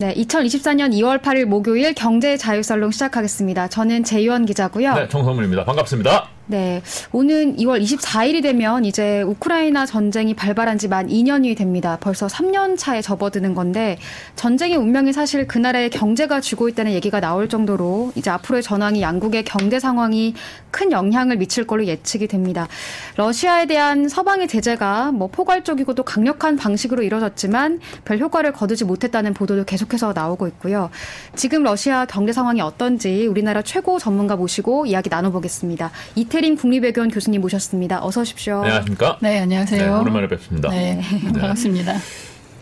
네, 2024년 2월 8일 목요일 경제 자유살롱 시작하겠습니다. 저는 재유원 기자고요. 네, 정성물입니다. 반갑습니다. 네, 오는 2월 24일이 되면 이제 우크라이나 전쟁이 발발한 지 만 2년이 됩니다. 벌써 3년 차에 접어드는 건데 전쟁의 운명이 사실 그날의 경제가 쥐고 있다는 얘기가 나올 정도로 이제 앞으로의 전황이 양국의 경제 상황이 큰 영향을 미칠 걸로 예측이 됩니다. 러시아에 대한 서방의 제재가 뭐 포괄적이고 도 강력한 방식으로 이뤄졌지만 별 효과를 거두지 못했다는 보도도 계속해서 나오고 있고요. 지금 러시아 경제 상황이 어떤지 우리나라 최고 전문가 모시고 이야기 나눠보겠습니다. 이태 이태린 국립외교원 교수님 모셨습니다. 어서 오십시오. 안녕하십니까? 네, 안녕하세요. 네, 오랜만에 뵙습니다. 네, 네. 반갑습니다.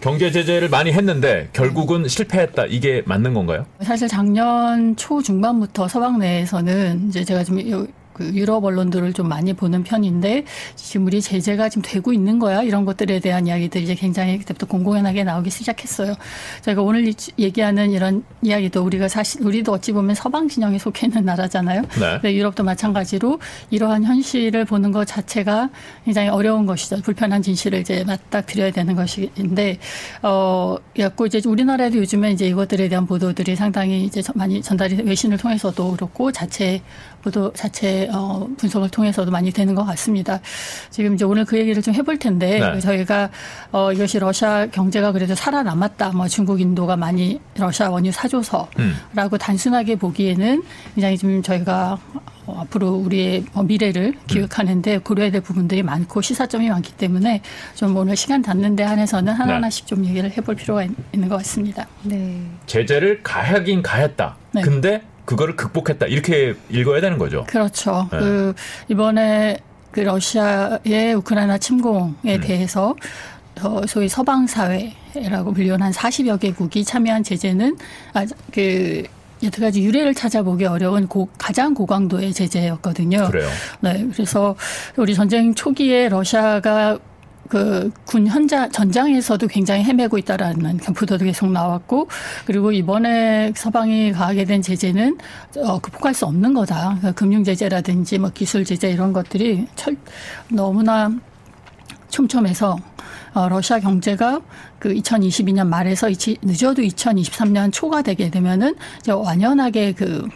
경제 제재를 많이 했는데 결국은 실패했다. 이게 맞는 건가요? 사실 작년 초 중반부터 서방 내에서는 이제 제가 지금 그 유럽 언론들을 좀 많이 보는 편인데 지금 우리 제재가 지금 되고 있는 거야 이런 것들에 대한 이야기들이 이제 굉장히 그때부터 공공연하게 나오기 시작했어요. 저희가 오늘 얘기하는 이런 이야기도 우리가 사실 우리도 어찌 보면 서방 진영에 속해 있는 나라잖아요. 네. 네 유럽도 마찬가지로 이러한 현실을 보는 것 자체가 굉장히 어려운 것이죠. 불편한 진실을 이제 맞닥뜨려야 되는 것인데 어 갖고 이제 우리나라에도 요즘에 이제 이것들에 대한 보도들이 상당히 이제 많이 전달이 외신을 통해서도 그렇고 자체 보도 자체 어, 분석을 통해서도 많이 되는 것 같습니다. 지금 이제 오늘 그 얘기를 좀 해볼 텐데 네. 저희가 어, 이것이 러시아 경제가 그래도 살아남았다. 뭐 중국, 인도가 많이 러시아 원유 사줘서라고 음. 단순하게 보기에는 굉장히 좀 저희가 어, 앞으로 우리의 뭐 미래를 기획하는데 고려해야 될 부분들이 많고 시사점이 많기 때문에 좀 오늘 시간 닿는데 한해서는 하나하나씩 네. 좀 얘기를 해볼 필요가 있는 것 같습니다. 네. 제재를 가하긴 가했다. 네. 근데 그거를 극복했다 이렇게 읽어야 되는 거죠. 그렇죠. 네. 그 이번에 그 러시아의 우크라이나 침공에 음. 대해서 어, 소위 서방 사회라고 불리는 한 40여 개국이 참여한 제재는 아, 그 여태까지 유례를 찾아보기 어려운 고, 가장 고강도의 제재였거든요. 그래요. 네, 그래서 우리 전쟁 초기에 러시아가 그 군 현장 전장에서도 굉장히 헤매고 있다라는 보도도 계속 나왔고 그리고 이번에 서방이 가하게 된 제재는 어, 극복할 수 없는 거다. 그러니까 금융 제재라든지 뭐 기술 제재 이런 것들이 철 너무나 촘촘해서 어, 러시아 경제가 그 2022년 말에서 늦어도 2023년 초가 되게 되면은 이제 완연하게 그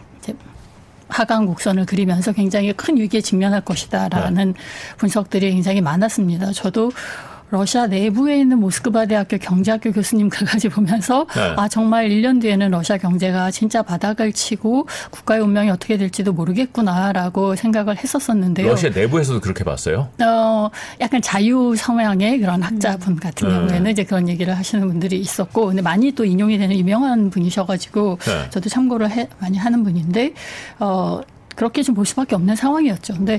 하강 곡선을 그리면서 굉장히 큰 위기에 직면할 것이다라는 네. 분석들이 굉장히 많았습니다. 저도 러시아 내부에 있는 모스크바 대학교 경제학교 교수님 글까지 보면서 네. 아 정말 1년 뒤에는 러시아 경제가 진짜 바닥을 치고 국가의 운명이 어떻게 될지도 모르겠구나라고 생각을 했었었는데요. 러시아 내부에서도 그렇게 봤어요? 어 약간 자유 성향의 그런 학자분 같은 네. 경우에는 이제 그런 얘기를 하시는 분들이 있었고 근데 많이 또 인용이 되는 유명한 분이셔가지고 네. 저도 참고를 해, 많이 하는 분인데 어 그렇게 좀 볼 수밖에 없는 상황이었죠. 근데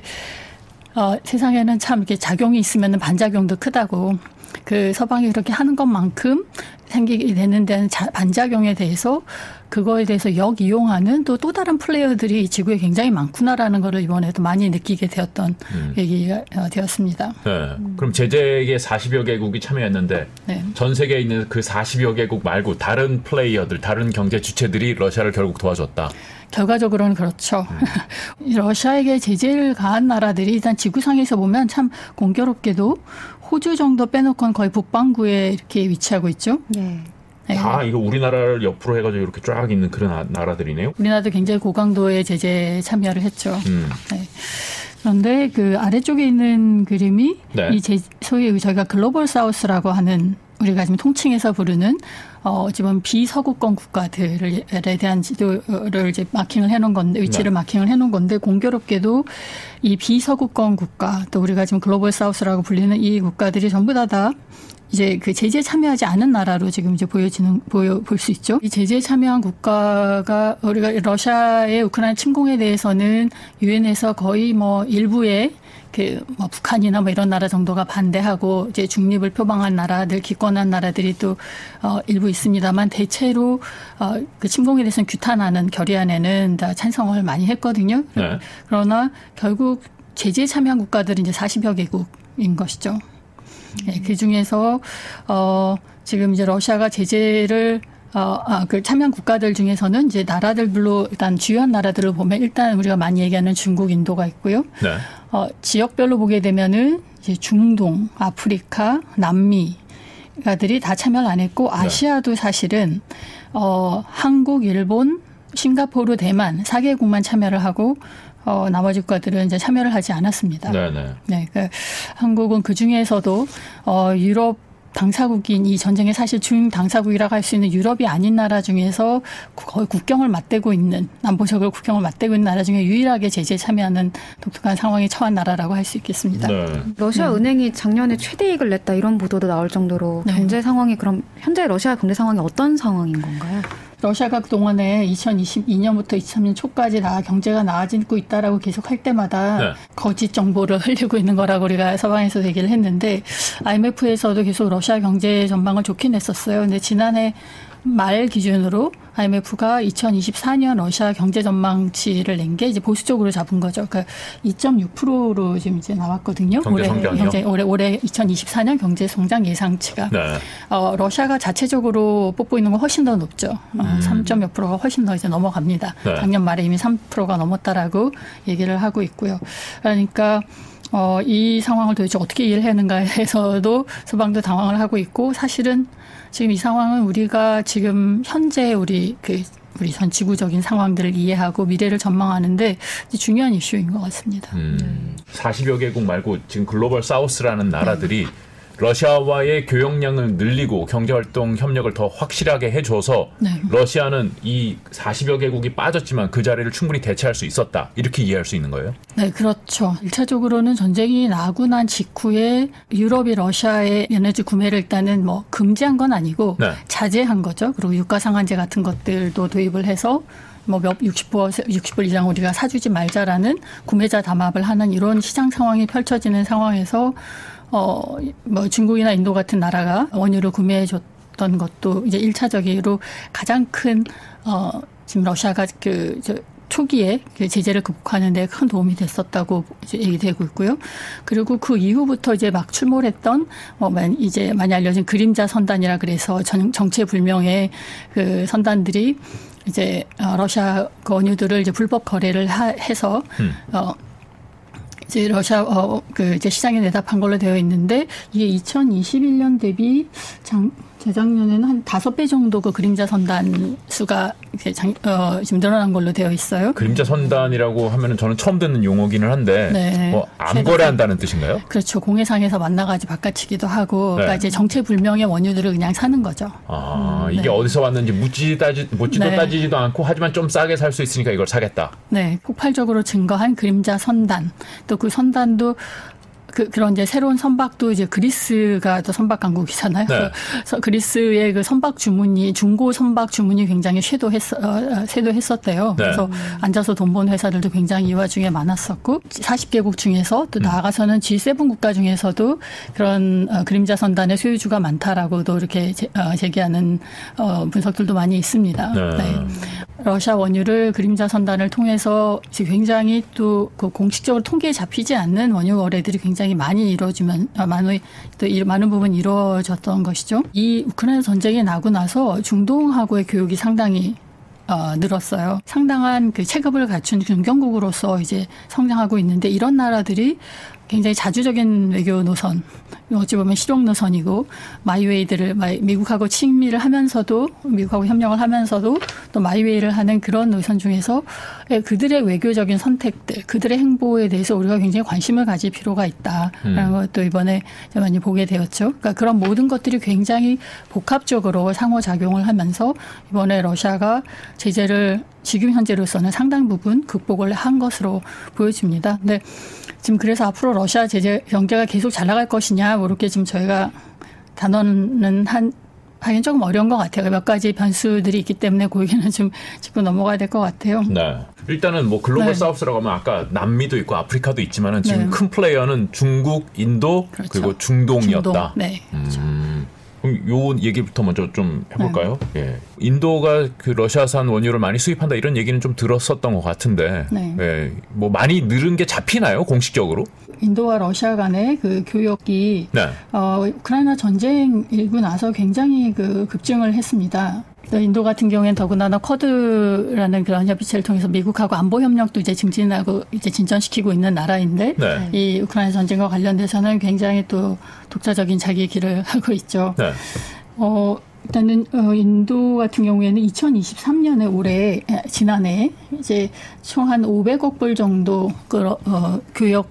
어, 세상에는 참 이렇게 작용이 있으면 반작용도 크다고 그 서방이 그렇게 하는 것만큼 생기게 되는 데는 반작용에 대해서 그거에 대해서 역이용하는 또 또 다른 플레이어들이 지구에 굉장히 많구나라는 거를 이번에도 많이 느끼게 되었던 음. 얘기가 어, 되었습니다. 네. 그럼 제재에 40여 개국이 참여했는데 네. 전 세계에 있는 그 40여 개국 말고 다른 플레이어들, 다른 경제 주체들이 러시아를 결국 도와줬다. 결과적으로는 그렇죠. 음. 러시아에게 제재를 가한 나라들이 일단 지구상에서 보면 참 공교롭게도 호주 정도 빼놓고는 거의 북반구에 이렇게 위치하고 있죠. 네. 네. 다 이거 우리나라를 옆으로 해가지고 이렇게 쫙 있는 그런 나라들이네요. 우리나라도 굉장히 고강도의 제재 참여를 했죠. 음. 네. 그런데 그 아래쪽에 있는 그림이 네. 이 제, 소위 저희가 글로벌 사우스라고 하는 우리가 지금 통칭해서 부르는 어 지금 비서구권 국가들에 대한 지도를 이제 마킹을 해놓은 건데 위치를 네. 마킹을 해놓은 건데 공교롭게도 이 비서구권 국가 또 우리가 지금 글로벌 사우스라고 불리는 이 국가들이 전부 다다 다 이제 그 제재에 참여하지 않은 나라로 지금 이제 보여지는 보여 볼 수 있죠. 이 제재에 참여한 국가가 우리가 러시아의 우크라이나 침공에 대해서는 유엔에서 거의 뭐 일부의 그뭐 북한이나 뭐 이런 나라 정도가 반대하고 이제 중립을 표방한 나라들 기권한 나라들이 또 어, 일부 있습니다만 대체로 어, 그 침공에 대해서는 규탄하는 결의안에는 다 찬성을 많이 했거든요. 네. 그러나 결국 제재 참여한 국가들은 이제 40여 개국인 것이죠. 네, 그 중에서 어 지금 이제 러시아가 제재를 어, 아, 그 참여한 국가들 중에서는 이제 나라들별로 일단 주요한 나라들을 보면 일단 우리가 많이 얘기하는 중국, 인도가 있고요. 네. 어, 지역별로 보게 되면은 이제 중동, 아프리카, 남미 가들이 다 참여를 안 했고 네. 아시아도 사실은 어, 한국, 일본, 싱가포르, 대만 4개국만 참여를 하고 어, 나머지 국가들은 이제 참여를 하지 않았습니다. 네네. 네, 그 한국은 그 중에서도 어, 유럽 당사국인 이 전쟁의 사실 중 당사국이라고 할 수 있는 유럽이 아닌 나라 중에서 거의 국경을 맞대고 있는 남부적으로 국경을 맞대고 있는 나라 중에 유일하게 제재에 참여하는 독특한 상황에 처한 나라라고 할 수 있겠습니다. 네. 러시아 네. 은행이 작년에 최대 이익을 냈다 이런 보도도 나올 정도로 네. 경제 상황이 그럼 현재 러시아 경제 상황이 어떤 상황인 건가요? 러시아가 그동안에 2022년부터 23년 초까지 다 경제가 나아지고 있다라고 계속 할 때마다 네. 거짓 정보를 흘리고 있는 거라고 우리가 서방에서 얘기를 했는데 IMF에서도 계속 러시아 경제 전망을 좋게 냈었어요. 근데 지난해 말 기준으로 IMF가 2024년 러시아 경제 전망치를 낸 게 이제 보수적으로 잡은 거죠. 그러니까 2.6%로 지금 이제 나왔거든요. 올해 경제 올해 올해 2024년 경제 성장 예상치가 네. 어, 러시아가 자체적으로 뽑고 있는 건 훨씬 더 높죠. 어, 음. 3.몇 프로가 훨씬 더 이제 넘어갑니다. 네. 작년 말에 이미 3%가 넘었다라고 얘기를 하고 있고요. 그러니까 어, 이 상황을 도대체 어떻게 이해를 하는가에서도 서방도 당황을 하고 있고 사실은 지금 이 상황은 우리가 지금 현재 우리 그 우리 전 지구적인 상황들을 이해하고 미래를 전망하는데 중요한 이슈인 것 같습니다. 음, 40여 개국 말고 지금 글로벌 사우스라는 나라들이 네. 러시아와의 교역량을 늘리고 경제활동 협력을 더 확실하게 해줘서 네. 러시아는 이 40여 개국이 빠졌지만 그 자리를 충분히 대체할 수 있었다. 이렇게 이해할 수 있는 거예요? 네, 그렇죠. 1차적으로는 전쟁이 나고 난 직후에 유럽이 러시아의 에너지 구매를 일단은 뭐 금지한 건 아니고 네. 자제한 거죠. 그리고 유가 상한제 같은 것들도 도입을 해서 뭐몇 60불 60불 이상 우리가 사주지 말자라는 구매자 담합을 하는 이런 시장 상황이 펼쳐지는 상황에서 어, 뭐 중국이나 인도 같은 나라가 원유를 구매해 줬던 것도 이제 일차적으로 가장 큰, 어, 지금 러시아가 그, 저, 초기에 그 제재를 극복하는 데 큰 도움이 됐었다고 이제 얘기되고 있고요. 그리고 그 이후부터 이제 막 출몰했던 뭐 이제 많이 알려진 그림자 선단이라 그래서 정체 불명의 그 선단들이 이제 어, 러시아 원유들을 이제 불법 거래를 하, 해서 음. 어 이제 러시아 어, 그 이제 시장에 내다 판 걸로 되어 있는데 이게 2021년 대비 장 재작년에는 한 다섯 배 정도 그 그림자 선단 수가 장, 어, 지금 늘어난 걸로 되어 있어요. 그림자 선단이라고 하면은 저는 처음 듣는 용어기는 한데 네. 뭐 암거래한다는 뜻인가요? 그렇죠. 공해상에서 만나가지고 바깥치기도 하고 네. 그러니까 이제 정체불명의 원유들을 그냥 사는 거죠. 아 음, 이게 네. 어디서 왔는지 묻지 따지 묻지도 네. 따지지도 않고 하지만 좀 싸게 살 수 있으니까 이걸 사겠다. 네, 폭발적으로 증거한 그림자 선단 또 그 선단도 그, 그런 이제 새로운 선박도 이제 그리스가 또 선박 강국이잖아요. 네. 그래서 그리스의 그 선박 주문이 중고 선박 주문이 굉장히 쇄도했 어, 쇄도했었대요. 네. 그래서 앉아서 돈 버는 회사들도 굉장히 이 와중에 많았었고 40개국 중에서 또 음. 나아가서는 G7 국가 중에서도 그런 어, 그림자 선단의 소유주가 많다라고도 이렇게 제, 어, 제기하는 어, 분석들도 많이 있습니다. 네. 네. 러시아 원유를 그림자 선단을 통해서 굉장히 또 그 공식적으로 통계에 잡히지 않는 원유 거래들이 굉장히 굉장히 많이 이루어지면 아, 많은 또 많은 부분 이루어졌던 것이죠. 이 우크라이나 전쟁이 나고 나서 중동하고의 교육이 상당히 어, 늘었어요. 상당한 그 체급을 갖춘 중견국으로서 이제 성장하고 있는데 이런 나라들이 굉장히 자주적인 외교 노선, 어찌 보면 실용 노선이고 마이웨이들을 미국하고 친밀을 하면서도 미국하고 협력을 하면서도 또 마이웨이를 하는 그런 노선 중에서 그들의 외교적인 선택들, 그들의 행보에 대해서 우리가 굉장히 관심을 가질 필요가 있다라는 음. 것도 이번에 많이 보게 되었죠. 그러니까 그런 모든 것들이 굉장히 복합적으로 상호작용을 하면서 이번에 러시아가 제재를 지금 현재로서는 상당 부분 극복을 한 것으로 보여집니다. 근데 지금 그래서 앞으로 러시아 제재 경제가 계속 잘 나갈 것이냐, 뭐 이렇게 지금 저희가 단언은 한 하긴 조금 어려운 것 같아요. 몇 가지 변수들이 있기 때문에 고기는 좀 짚고 넘어가야 될 것 같아요. 네. 일단은 뭐 글로벌 네. 사우스라고 하면 아까 남미도 있고 아프리카도 있지만은 지금 네. 큰 플레이어는 중국, 인도 그렇죠. 그리고 중동이었다. 중동. 네. 그렇죠. 음. 그럼 요 얘기부터 먼저 좀 해볼까요? 네. 예. 인도가 그 러시아산 원유를 많이 수입한다 이런 얘기는 좀 들었었던 것 같은데, 네. 예. 뭐 많이 늘은 게 잡히나요 공식적으로? 인도와 러시아 간의 그 교역이 네. 어, 우크라이나 전쟁 일고 나서 굉장히 그 급증을 했습니다. 인도 같은 경우에는 더군다나 쿼드라는 그런 협의체를 통해서 미국하고 안보 협력도 이제 증진하고 이제 진전시키고 있는 나라인데 네. 이 우크라이나 전쟁과 관련돼서는 굉장히 또 독자적인 자기 길을 하고 있죠. 네. 어, 일단은 어, 인도 같은 경우에는 2023년에 올해 지난해 이제 총 한 500억 불 정도 그 어, 교역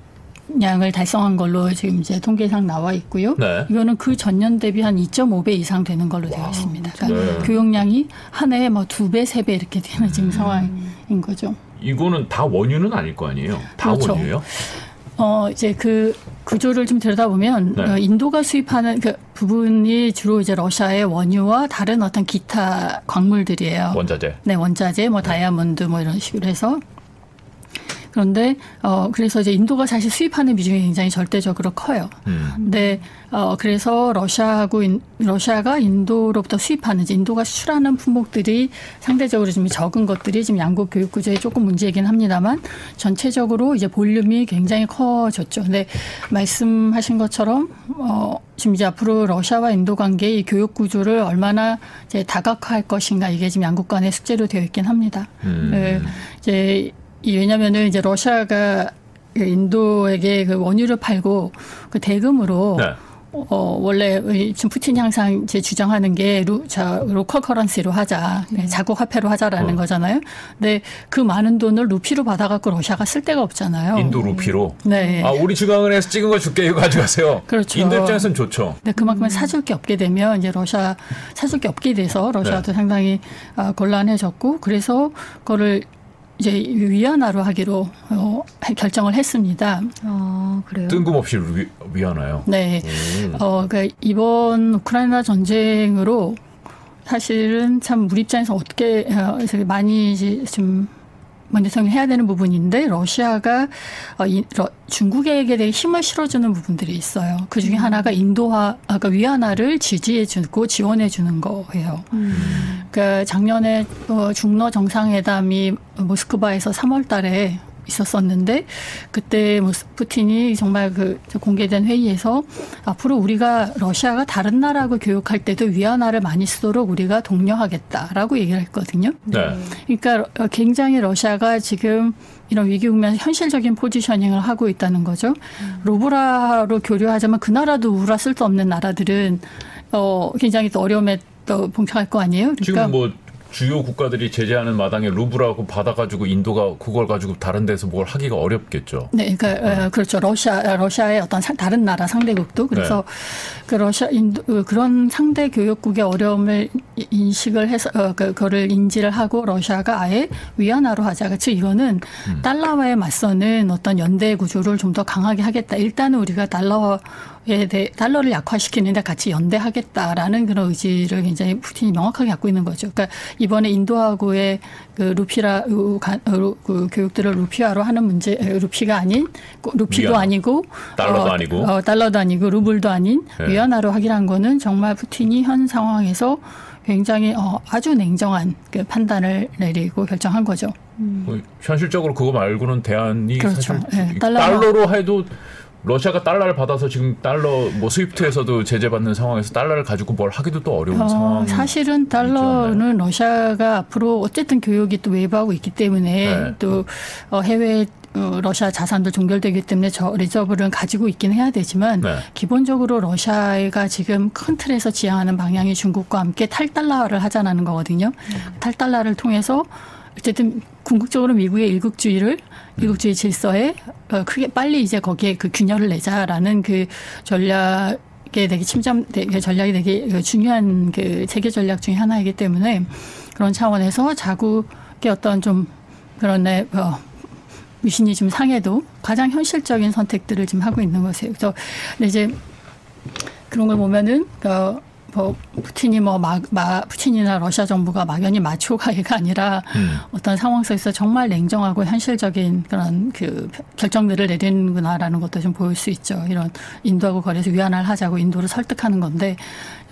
량을 달성한 걸로 지금 이제 통계상 나와 있고요. 네. 이거는 그 전년 대비 한 2.5배 이상 되는 걸로 되어 있습니다. 그러니까 네. 교역량이 한 해에 뭐 두 배, 세 배 이렇게 되는 지금 음. 상황인 거죠. 이거는 다 원유는 아닐 거 아니에요? 다 그렇죠. 원유예요? 어 이제 그 구조를 좀 들여다보면 네. 어, 인도가 수입하는 그 부분이 주로 이제 러시아의 원유와 다른 어떤 기타 광물들이에요. 원자재. 네, 원자재, 뭐 네. 다이아몬드 뭐 이런 식으로 해서 그런데 어 그래서 이제 인도가 사실 수입하는 비중이 굉장히 절대적으로 커요. 음. 근데 어 그래서 러시아하고 인, 러시아가 인도로부터 수입하는 인도가 수출하는 품목들이 상대적으로 좀 적은 것들이 지금 양국 교육 구조에 조금 문제이긴 합니다만 전체적으로 이제 볼륨이 굉장히 커졌죠. 근데 말씀하신 것처럼 어 지금 이제 앞으로 러시아와 인도 관계의 교육 구조를 얼마나 이제 다각화할 것인가 이게 지금 양국 간의 숙제로 되어 있긴 합니다. 음. 그 이제 왜냐면은 이제 러시아가 인도에게 그 원유를 팔고 그 대금으로 네. 어, 원래 지금 푸틴이 항상 제 주장하는 게 루, 자, local currency로 하자. 네. 자국 화폐로 하자라는 어. 거잖아요. 근데 그 많은 돈을 루피로 받아갖고 러시아가 쓸 데가 없잖아요. 인도 루피로? 네. 아, 우리 중앙은행에서 찍은 거 줄게. 이거 가져가세요. 그렇죠. 인도 입장에서는 좋죠. 네, 그만큼 음. 사줄 게 없게 되면 이제 러시아 사줄 게 없게 돼서 러시아도 네. 상당히 아, 곤란해졌고 그래서 그거를 이제 위안화로 하기로 어, 결정을 했습니다. 아, 그래요? 뜬금없이 위, 위안화요? 네. 어, 그러니까 이번 우크라이나 전쟁으로 사실은 참 우리 입장에서 어떻게 어, 많이 좀 먼저 해야 되는 부분인데 러시아가 어, 이, 러, 중국에게 대해 힘을 실어주는 부분들이 있어요. 그 중에 음. 하나가 인도화, 아까 위안화를 지지해주고 지원해주는 거예요. 음. 그러니까 작년에 어, 중러 정상회담이 모스크바에서 3월달에 있었었는데 그때 뭐 푸틴이 정말 그 공개된 회의에서 앞으로 우리가 러시아가 다른 나라하고 교육할 때도 위안화를 많이 쓰도록 우리가 독려하겠다라고 얘기를 했거든요. 네. 그러니까 굉장히 러시아가 지금 이런 위기 국면에서 현실적인 포지셔닝을 하고 있다는 거죠. 음. 루브라로 교류하자면 그 나라도 우라 쓸수 없는 나라들은 어 굉장히 또 어려움에 또 봉착할 거 아니에요. 그러니까 지금 뭐 주요 국가들이 제재하는 마당에 루브라고 받아가지고 인도가 그걸 가지고 다른 데서 뭘 하기가 어렵겠죠. 네, 그러니까 네. 그렇죠. 러시아 러시아의 어떤 다른 나라 상대국도 그래서 네. 그 러시아 인도 그 그런 상대 교역국의 어려움을 인식을 해서 어, 그, 그거를 인지를 하고 러시아가 아예 위안화로 하자. 그렇죠. 이거는 음. 달러와에 맞서는 어떤 연대 구조를 좀 더 강하게 하겠다. 일단은 우리가 달러 에 대해 달러를 약화시키는데 같이 연대하겠다라는 그런 의지를 굉장히 푸틴이 명확하게 갖고 있는 거죠. 그러니까 이번에 인도하고의 그 루피라 그 교육들을 루피화로 하는 문제 루피가 아닌 루피도 위안. 아니고 달러도 어, 아니고 어, 달러도 아니고 루블도 아닌 네. 위안화로 하기로 한 거는 정말 푸틴이 현 상황에서 굉장히 어, 아주 냉정한 그 판단을 내리고 결정한 거죠. 음. 현실적으로 그거 말고는 대안이 그렇죠. 사실 네. 달러로 해도 러시아가 달러를 받아서 지금 달러 뭐 SWIFT에서도 제재받는 상황에서 달러를 가지고 뭘 하기도 또 어려운 어, 상황. 사실은 달러는 러시아가 앞으로 어쨌든 교역이 또 외부하고 있기 때문에 네. 또 어, 해외 어, 러시아 자산도 동결되기 때문에 저 reserve를 가지고 있긴 해야 되지만 네. 기본적으로 러시아가 지금 큰 틀에서 지향하는 방향이 중국과 함께 탈달러를 하자는 거거든요. 음. 탈달러를 통해서 어쨌든 궁극적으로 미국의 일극주의를 일국주의 질서에 어, 크게 빨리 이제 거기에 그 균열을 내자라는 그 전략에 되게 침점 되게 전략이 되게 그 중요한 그 세계 전략 중의 하나이기 때문에 그런 차원에서 자국의 어떤 좀 그런 내 어, 미신이 좀 상해도 가장 현실적인 선택들을 지금 하고 있는 것이에요. 그래서 이제 그런 걸 보면은 어, 뭐 푸틴이 뭐 막, 막 푸틴이나 러시아 정부가 막연히 마초가이가 아니라 음. 어떤 상황 속에서 정말 냉정하고 현실적인 그런 그 결정들을 내리는구나라는 것도 좀 보일 수 있죠. 이런 인도하고 거래해서 위안화를 하자고 인도를 설득하는 건데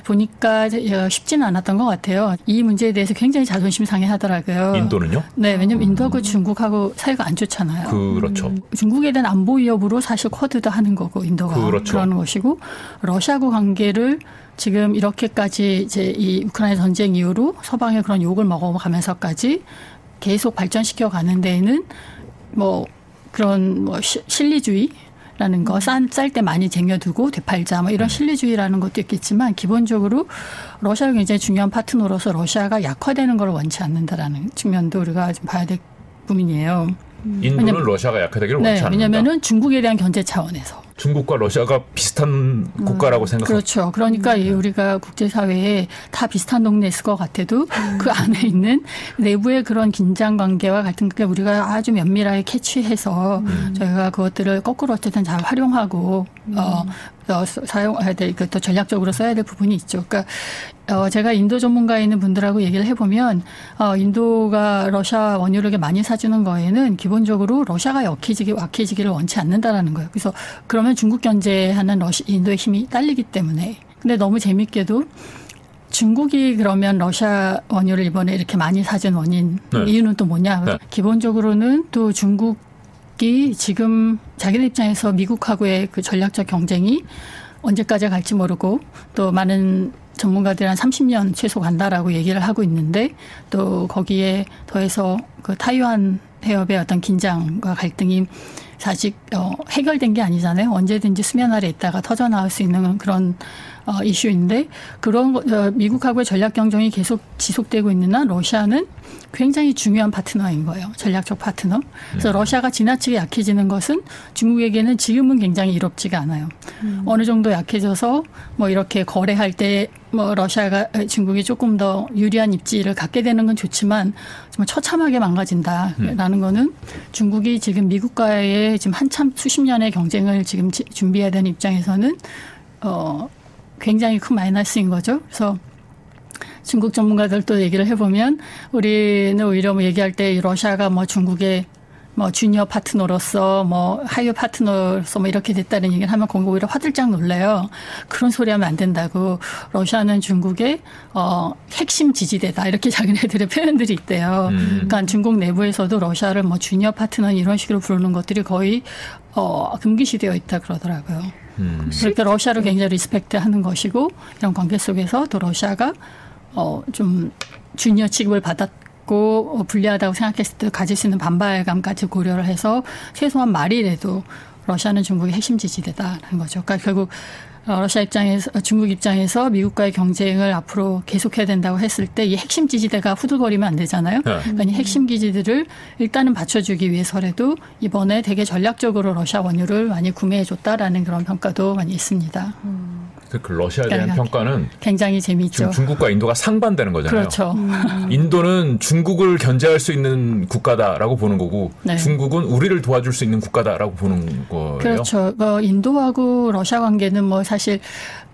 보니까 어, 쉽지는 않았던 것 같아요. 이 문제에 대해서 굉장히 자존심 상해하더라고요. 인도는요? 네, 왜냐하면 인도하고 음. 중국하고 사이가 안 좋잖아요. 그렇죠. 음, 중국에 대한 안보 위협으로 사실 쿼드도 하는 거고 인도가 그렇죠. 그러는 것이고 러시아하고 관계를 지금 이렇게까지 이제 이 우크라이나 전쟁 이후로 서방의 그런 욕을 먹어가면서까지 계속 발전시켜 가는 데에는 뭐 그런 뭐 실리주의 라는 거, 싼, 쌀때 많이 쟁여두고 되팔자, 뭐 이런 실리주의라는 것도 있겠지만, 기본적으로 러시아가 굉장히 중요한 파트너로서 러시아가 약화되는 걸 원치 않는다라는 측면도 우리가 좀 봐야 될 부분이에요. 인도는 러시아가 약화되기를 네, 원치 않는다. 왜냐면은 중국에 대한 견제 차원에서. 중국과 러시아가 비슷한 국가라고 음, 생각합니다. 그렇죠. 그러니까 음. 우리가 국제사회에 다 비슷한 동네에 있을 것 같아도 음. 그 안에 있는 내부의 그런 긴장 관계와 같은 게 우리가 아주 면밀하게 캐치해서 음. 저희가 그것들을 거꾸로 어쨌든 잘 활용하고 어, 어, 사용해야 될, 그 또 전략적으로 써야 될 부분이 있죠. 그러니까 어, 제가 인도 전문가에 있는 분들하고 얘기를 해보면 어, 인도가 러시아 원유를 많이 사주는 거에는 기본적으로 러시아가 약해지기, 약해지기를 원치 않는다라는 거예요. 그래서 그러면 중국 견제하는 러시, 인도의 힘이 딸리기 때문에. 근데 너무 재밌게도 중국이 그러면 러시아 원유를 이번에 이렇게 많이 사준 원인 네. 이유는 또 뭐냐? 네. 기본적으로는 또 중국 미국이 지금 자기들 입장에서 미국하고의 그 전략적 경쟁이 언제까지 갈지 모르고 또 많은 전문가들이 한 30년 최소 간다라고 얘기를 하고 있는데 또 거기에 더해서 그 타이완 해협의 어떤 긴장과 갈등이 사실 어, 해결된 게 아니잖아요. 언제든지 수면 아래 있다가 터져 나올 수 있는 그런 어, 이슈인데 그런 어, 미국하고의 전략 경쟁이 계속 지속되고 있는 한 러시아는 굉장히 중요한 파트너인 거예요. 전략적 파트너. 그래서 음. 러시아가 지나치게 약해지는 것은 중국에게는 지금은 굉장히 이롭지가 않아요. 음. 어느 정도 약해져서 뭐 이렇게 거래할 때 뭐 러시아가 중국이 조금 더 유리한 입지를 갖게 되는 건 좋지만 정말 처참하게 망가진다라는 음. 거는 중국이 지금 미국과의 지금 한참 수십 년의 경쟁을 지금 준비해야 되는 입장에서는 어 굉장히 큰 마이너스인 거죠. 그래서 중국 전문가들도 얘기를 해보면 우리는 오히려 뭐 얘기할 때 러시아가 뭐 중국의 뭐 주니어 파트너로서 뭐 하위 파트너로서 뭐 이렇게 됐다는 얘기를 하면 중국 오히려 화들짝 놀래요. 그런 소리 하면 안 된다고. 러시아는 중국의 어 핵심 지지대다. 이렇게 자기네들의 표현들이 있대요. 음. 그러니까 중국 내부에서도 러시아를 뭐 주니어 파트너 이런 식으로 부르는 것들이 거의 어 금기시되어 있다 그러더라고요. 음. 그렇게 러시아를 굉장히 리스펙트하는 것이고 이런 관계 속에서 또 러시아가 어좀 주니어 취급을 받았 고 어, 불리하다고 생각했을 때 가질 수 있는 반발감까지 고려를 해서 최소한 말이라도 러시아는 중국의 핵심 지지대다라는 거죠. 그러니까 결국 어, 러시아 입장에서 중국 입장에서 미국과의 경쟁을 앞으로 계속해야 된다고 했을 때 이 핵심 지지대가 후들거리면 안 되잖아요. 네. 그러니까 이 핵심 기지들을 일단은 받쳐주기 위해서라도 이번에 되게 전략적으로 러시아 원유를 많이 구매해 줬다라는 그런 평가도 많이 있습니다. 음. 그 러시아에 대한 평가는 굉장히 재미있죠. 지금 중국과 인도가 상반되는 거잖아요. 그렇죠. 음. 인도는 중국을 견제할 수 있는 국가다라고 보는 거고 네. 중국은 우리를 도와줄 수 있는 국가다라고 보는 거예요. 그렇죠. 어, 인도하고 러시아 관계는 뭐 사실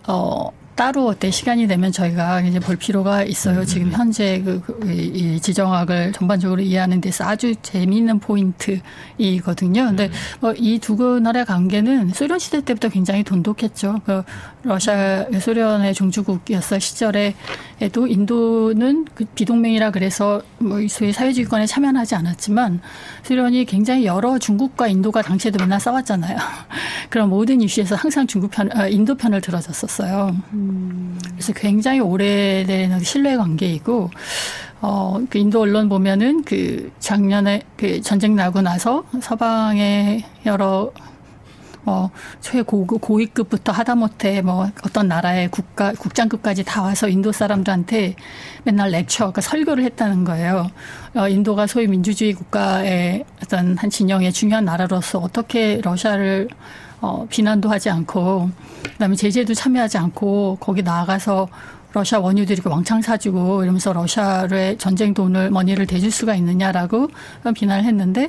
어 따로 어때 시간이 되면 저희가 이제 볼 필요가 있어요. 음. 지금 현재 그, 그, 이 지정학을 전반적으로 이해하는 데서 아주 재미있는 포인트이거든요. 근데 음. 뭐이 두 나라의 관계는 소련 시대 때부터 굉장히 돈독했죠. 그 러시아, 소련의 종주국이었을 시절에도 인도는 그 비동맹이라 그래서 뭐 소위 사회주의권에 참여하지 않았지만 소련이 굉장히 여러 중국과 인도가 당시에도 맨날 싸웠잖아요. 그런 모든 이슈에서 항상 중국 편, 아, 인도 편을 들어줬었어요. 그래서 굉장히 오래된 신뢰 관계이고 어, 그 인도 언론 보면은 그 작년에 그 전쟁 나고 나서 서방의 여러 뭐 최고 고위급부터 하다못해 뭐 어떤 나라의 국가 국장급까지 다 와서 인도 사람들한테 맨날 렉처, 그러니까 설교를 했다는 거예요. 어, 인도가 소위 민주주의 국가의 어떤 한 진영의 중요한 나라로서 어떻게 러시아를 어, 비난도 하지 않고 그다음에 제재도 참여하지 않고 거기 나가서 러시아 원유들 이렇게 왕창 사주고 이러면서 러시아의 전쟁 돈을 머니를 대줄 수가 있느냐라고 비난을 했는데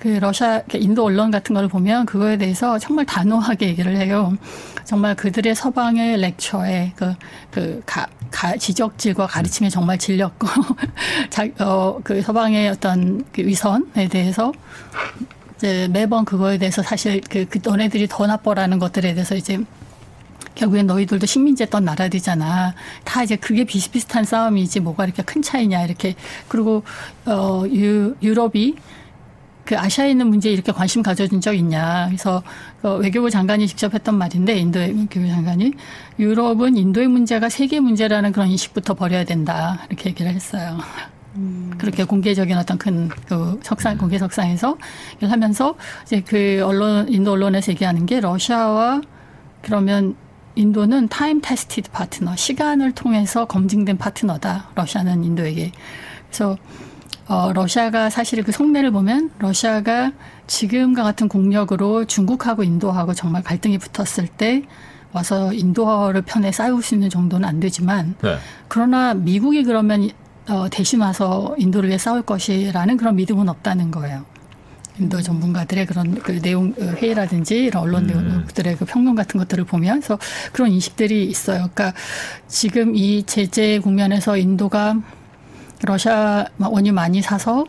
그 러시아 인도 언론 같은 걸 보면 그거에 대해서 정말 단호하게 얘기를 해요. 정말 그들의 서방의 렉처에 그, 그, 가, 가, 지적질과 가르침에 정말 질렸고, 자, 어, 그 서방의 어떤 그 위선에 대해서 이제 매번 그거에 대해서 사실 그, 그 너네들이 더 나빠라는 것들에 대해서 이제 결국엔 너희들도 식민지 했던 나라들이잖아. 다 이제 그게 비슷비슷한 싸움이지 뭐가 이렇게 큰 차이냐 이렇게 그리고 어 유, 유럽이 그 아시아에 있는 문제에 이렇게 관심 가져준 적 있냐. 그래서 그 외교부 장관이 직접 했던 말인데 인도의 외교부 장관이 유럽은 인도의 문제가 세계 문제라는 그런 인식부터 버려야 된다. 이렇게 얘기를 했어요. 음. 그렇게 공개적인 어떤 큰 그 석상 공개 석상에서 하면서 이제 그 언론 인도 언론에서 얘기하는 게 러시아와 그러면 인도는 time-tested partner 시간을 통해서 검증된 파트너다 러시아는 인도에게 그래서 어, 러시아가 사실 그 속내를 보면 러시아가 지금과 같은 공력으로 중국하고 인도하고 정말 갈등이 붙었을 때 와서 인도를 편에 쌓을 수 있는 정도는 안 되지만 네. 그러나 미국이 그러면 어, 대신 와서 인도를 위해 싸울 것이라는 그런 믿음은 없다는 거예요. 인도 전문가들의 그런 그 내용 어, 회의라든지 이런 언론 음. 내용들의 그 평론 같은 것들을 보면서 그런 인식들이 있어요. 그러니까 지금 이 제재 국면에서 인도가 러시아 원유 많이 사서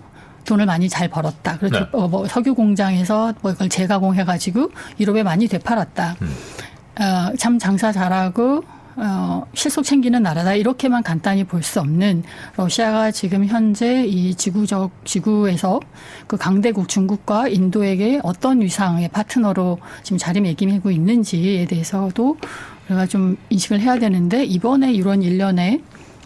돈을 많이 잘 벌었다. 그래서 네. 어, 뭐 석유 공장에서 뭐 이걸 재가공해가지고 유럽에 많이 되팔았다. 음. 어, 참 장사 잘하고 어, 실속 챙기는 나라다 이렇게만 간단히 볼 수 없는 러시아가 지금 현재 이 지구적 지구에서 그 강대국 중국과 인도에게 어떤 위상의 파트너로 지금 자리매김하고 있는지에 대해서도 우리가 좀 인식을 해야 되는데 이번에 이런 일련에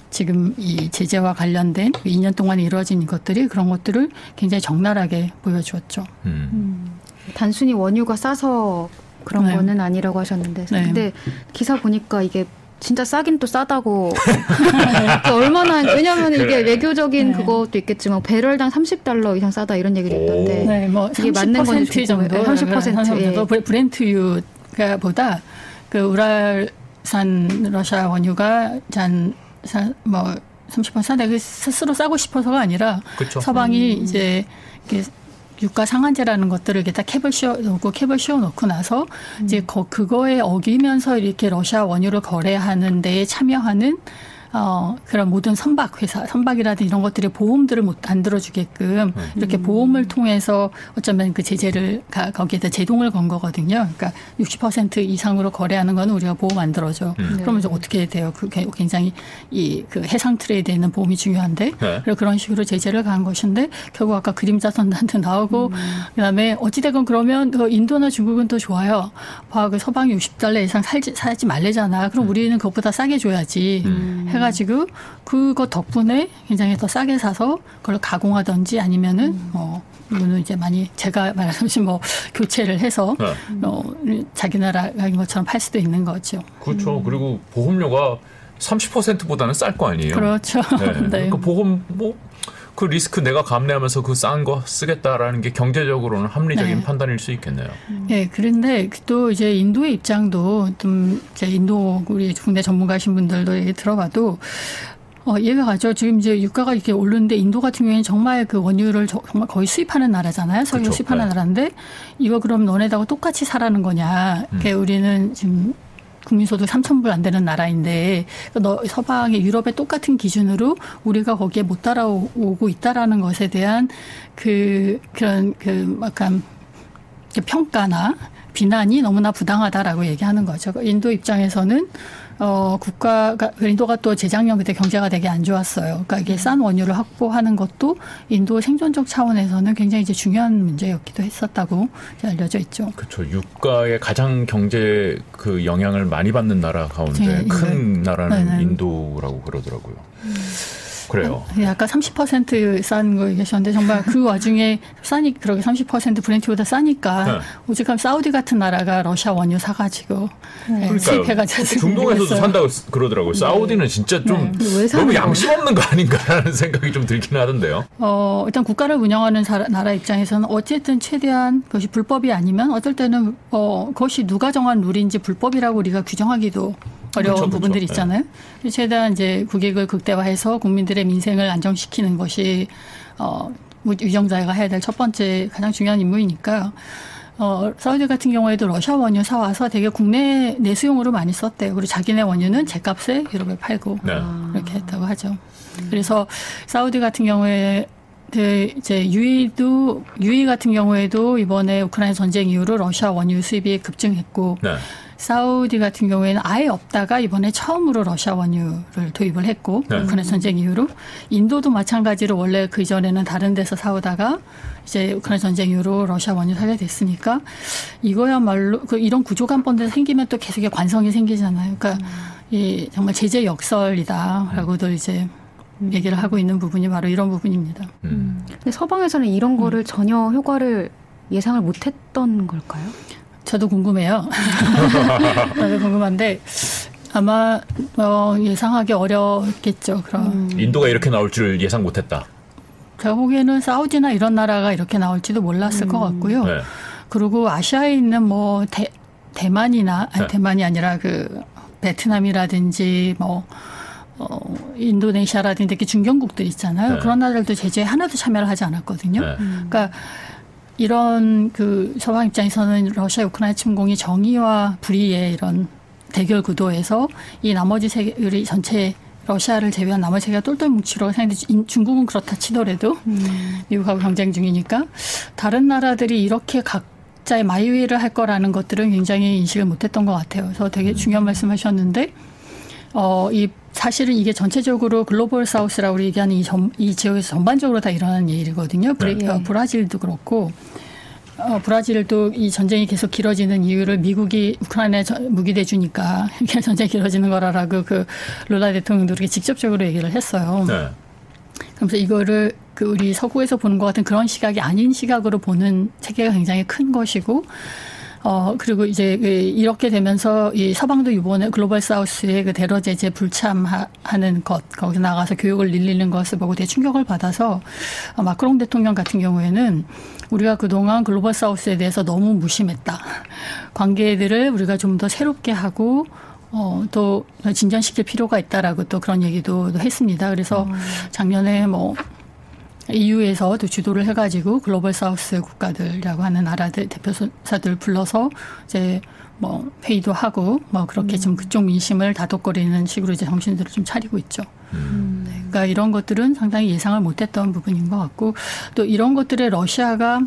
지금 이 제재와 관련된 2년 동안 이루어진 것들이 그런 것들을 굉장히 적나라하게 보여주었죠. 음. 음. 단순히 원유가 싸서 그런 네. 거는 아니라고 하셨는데 네. 근데 기사 보니까 이게 진짜 싸긴 또 싸다고 그 얼마나 왜냐하면 이게 외교적인 네. 그것도 있겠지만 배럴당 30달러 이상 싸다 이런 얘기도 있던데 네, 뭐 이게 맞는 건지 정도 30% 예. 브렌트유가 보다 그 우랄산 러시아 원유가 잔 뭐 30% 싸다 그 스스로 싸고 싶어서가 아니라 그쵸. 서방이 음. 이제 유가 상한제라는 것들을 이렇게 딱 캡을 씌워놓고 캡을 씌워놓고 나서 음. 이제 거, 그거에 어기면서 이렇게 러시아 원유를 거래하는 데에 참여하는 어, 그런 모든 선박 회사, 선박이라든 이런 것들의 보험들을 못 안 들어주게끔 음. 이렇게 보험을 통해서 어쩌면 그 제재를 가, 거기에다 제동을 건 거거든요. 그러니까 60% 이상으로 거래하는 거는 우리가 보험 안 들어줘. 음. 그러면 이제 어떻게 돼요? 그 굉장히 이 그 해상 트레이드에는 보험이 중요한데 네. 그런 식으로 제재를 간 것인데 결국 아까 그림자 선단도 나오고 음. 그다음에 어찌되건 그러면 그 인도나 중국은 또 좋아요. 봐, 그 서방이 60달러 이상 살지 사지 말래잖아. 그럼 음. 우리는 그것보다 싸게 줘야지. 음. 해가지고 그거 덕분에 굉장히 더 싸게 사서 그걸 가공하든지 아니면은 음. 뭐 이거는 이제 많이 제가 말하듯이 뭐 교체를 해서 네. 어, 자기 나라인 것처럼 팔 수도 있는 거죠. 그렇죠. 음. 그리고 보험료가 30%보다는 쌀 거 아니에요. 그렇죠. 네. 네. 그러니까 보험 뭐 그 리스크 내가 감내하면서 그 싼 거 쓰겠다라는 게 경제적으로는 합리적인 네. 판단일 수 있겠네요. 네, 그런데 또 이제 인도의 입장도 좀 이제 인도 우리 국내 전문가신 분들도 얘기 들어봐도 어, 이해가 가죠. 지금 이제 유가가 이렇게 오르는데 인도 같은 경우에는 정말 그 원유를 정말 거의 수입하는 나라잖아요. 석유. 수입하는 네. 나라인데 이거 그럼 너네하고 똑같이 사라는 거냐. 음. 우리는 지금 국민소득 3천 불안 되는 나라인데 너 서방의 유럽의 똑같은 기준으로 우리가 거기에 못 따라오고 있다라는 것에 대한 그 그런 그 약간 평가나 비난이 너무나 부당하다라고 얘기하는 거죠. 인도 입장에서는 어, 국가가, 인도가 또 재작년 그때 경제가 되게 안 좋았어요. 그러니까 이게 싼 원유를 확보하는 것도 인도 생존적 차원에서는 굉장히 이제 중요한 문제였기도 했었다고 알려져 있죠. 그렇죠. 유가의 가장 경제 그 영향을 많이 받는 나라 가운데 네, 큰 네. 나라는 네, 네. 인도라고 그러더라고요. 음. 그래요. 아까 30%싼 거 얘기하셨는데 정말 그 와중에 싸니 그렇게 30% 브렌트보다 싸니까 네. 오직하면 사우디 같은 나라가 러시아 원유 사가지고 네. 수입해가지고 중동에서도 산다고 그러더라고요. 네. 사우디는 진짜 좀 네. 너무 양심 없는 거 아닌가라는 생각이 좀 들긴 하던데요. 어 일단 국가를 운영하는 나라 입장에서는 어쨌든 최대한 그것이 불법이 아니면 어떨 때는 어 그것이 누가 정한 룰인지 불법이라고 우리가 규정하기도 어려운 그렇죠, 부분들이 그렇죠. 있잖아요. 네. 최대한 이제 국익을 극대화해서 국민들의 민생을 안정시키는 것이 어 위정자가 해야 될 첫 번째 가장 중요한 임무이니까 어, 사우디 같은 경우에도 러시아 원유 사와서 되게 국내 내수용으로 많이 썼대요. 그리고 자기네 원유는 제값에 유럽에 팔고 네. 이렇게 했다고 하죠. 그래서 사우디 같은 경우에 그 이제 유이도 유이 같은 경우에도 이번에 우크라이나 전쟁 이후로 러시아 원유 수입이 급증했고 네. 사우디 같은 경우에는 아예 없다가 이번에 처음으로 러시아 원유를 도입을 했고 네. 우크라이나 전쟁 이후로 인도도 마찬가지로 원래 그 이전에는 다른 데서 사오다가 이제 우크라이나 전쟁 이후로 러시아 원유 사게 됐으니까 이거야말로 그 이런 구조가 한번더 생기면 또 계속 관성이 생기잖아요. 그러니까 음. 이 정말 제재 역설이다라고들 이제 음. 얘기를 하고 있는 부분이 바로 이런 부분입니다. 음. 근데 서방에서는 이런 거를 전혀 효과를 예상을 못했던 걸까요? 저도 궁금해요. 저도 궁금한데 아마 어, 예상하기 어렵겠죠. 그럼 음. 인도가 이렇게 나올 줄 예상 못했다. 제가 보기에는 사우디나 이런 나라가 이렇게 나올지도 몰랐을 음. 것 같고요. 네. 그리고 아시아에 있는 뭐 대, 대만이나 아니, 네. 대만이 아니라 그 베트남이라든지 뭐 어, 인도네시아라든지 이렇게 중견국들 있잖아요. 네. 그런 나라들도 제재에 하나도 참여를 하지 않았거든요. 네. 그러니까 이런 그 서방 입장에서는 러시아 우크라이나 침공이 정의와 불의의 이런 대결 구도에서 이 나머지 세계 우리 전체 러시아를 제외한 나머지 세계가 똘똘 뭉치러 생각데 중국은 그렇다 치더라도 음. 미국하고 경쟁 중이니까 다른 나라들이 이렇게 각자의 마이웨이를 할 거라는 것들은 굉장히 인식을 못했던 것 같아요. 그래서 되게 중요한 말씀하셨는데 어, 이 사실은 이게 전체적으로 글로벌 사우스라고 우리 얘기하는 이, 전, 이 지역에서 전반적으로 다 일어나는 일이거든요. 브레, 네. 어, 브라질도 그렇고 어, 브라질도 이 전쟁이 계속 길어지는 이유를 미국이 우크라이나에 무기 대주니까 이게 전쟁이 길어지는 거라라고 그 룰라 대통령도 그렇게 직접적으로 얘기를 했어요. 네. 그래서 이거를 그 우리 서구에서 보는 것 같은 그런 시각이 아닌 시각으로 보는 체계가 굉장히 큰 것이고 어, 그리고 이제 그 이렇게 되면서 이 서방도 이번에 글로벌 사우스의 그 대러 제재 불참하는 것, 거기서 나가서 교육을 늘리는 것을 보고 되게 충격을 받아서 어, 마크롱 대통령 같은 경우에는 우리가 그동안 글로벌 사우스에 대해서 너무 무심했다. 관계들을 우리가 좀 더 새롭게 하고 어, 또 진전시킬 필요가 있다라고 또 그런 얘기도 했습니다. 그래서 음. 작년에 뭐 EU에서 또 주도를 해가지고 글로벌 사우스 국가들이라고 하는 나라들 대표사들 불러서 이제 뭐 회의도 하고 뭐 그렇게 음. 좀 그쪽 민심을 다독거리는 식으로 이제 정신들을 좀 차리고 있죠. 음. 네, 그러니까 이런 것들은 상당히 예상을 못했던 부분인 것 같고 또 이런 것들에 러시아가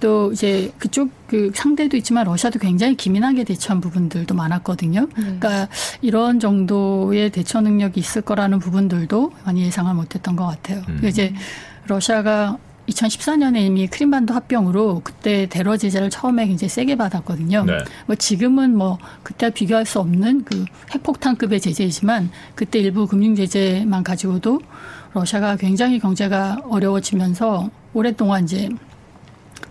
또 이제 그쪽 그 상대도 있지만 러시아도 굉장히 기민하게 대처한 부분들도 많았거든요. 네. 그러니까 이런 정도의 대처 능력이 있을 거라는 부분들도 많이 예상을 못했던 것 같아요. 음. 이제 러시아가 2014년에 이미 크림반도 합병으로 그때 대러 제재를 처음에 굉장히 세게 받았거든요. 네. 뭐 지금은 뭐 그때 비교할 수 없는 그 핵폭탄급의 제재이지만 그때 일부 금융 제재만 가지고도 러시아가 굉장히 경제가 어려워지면서 오랫동안 이제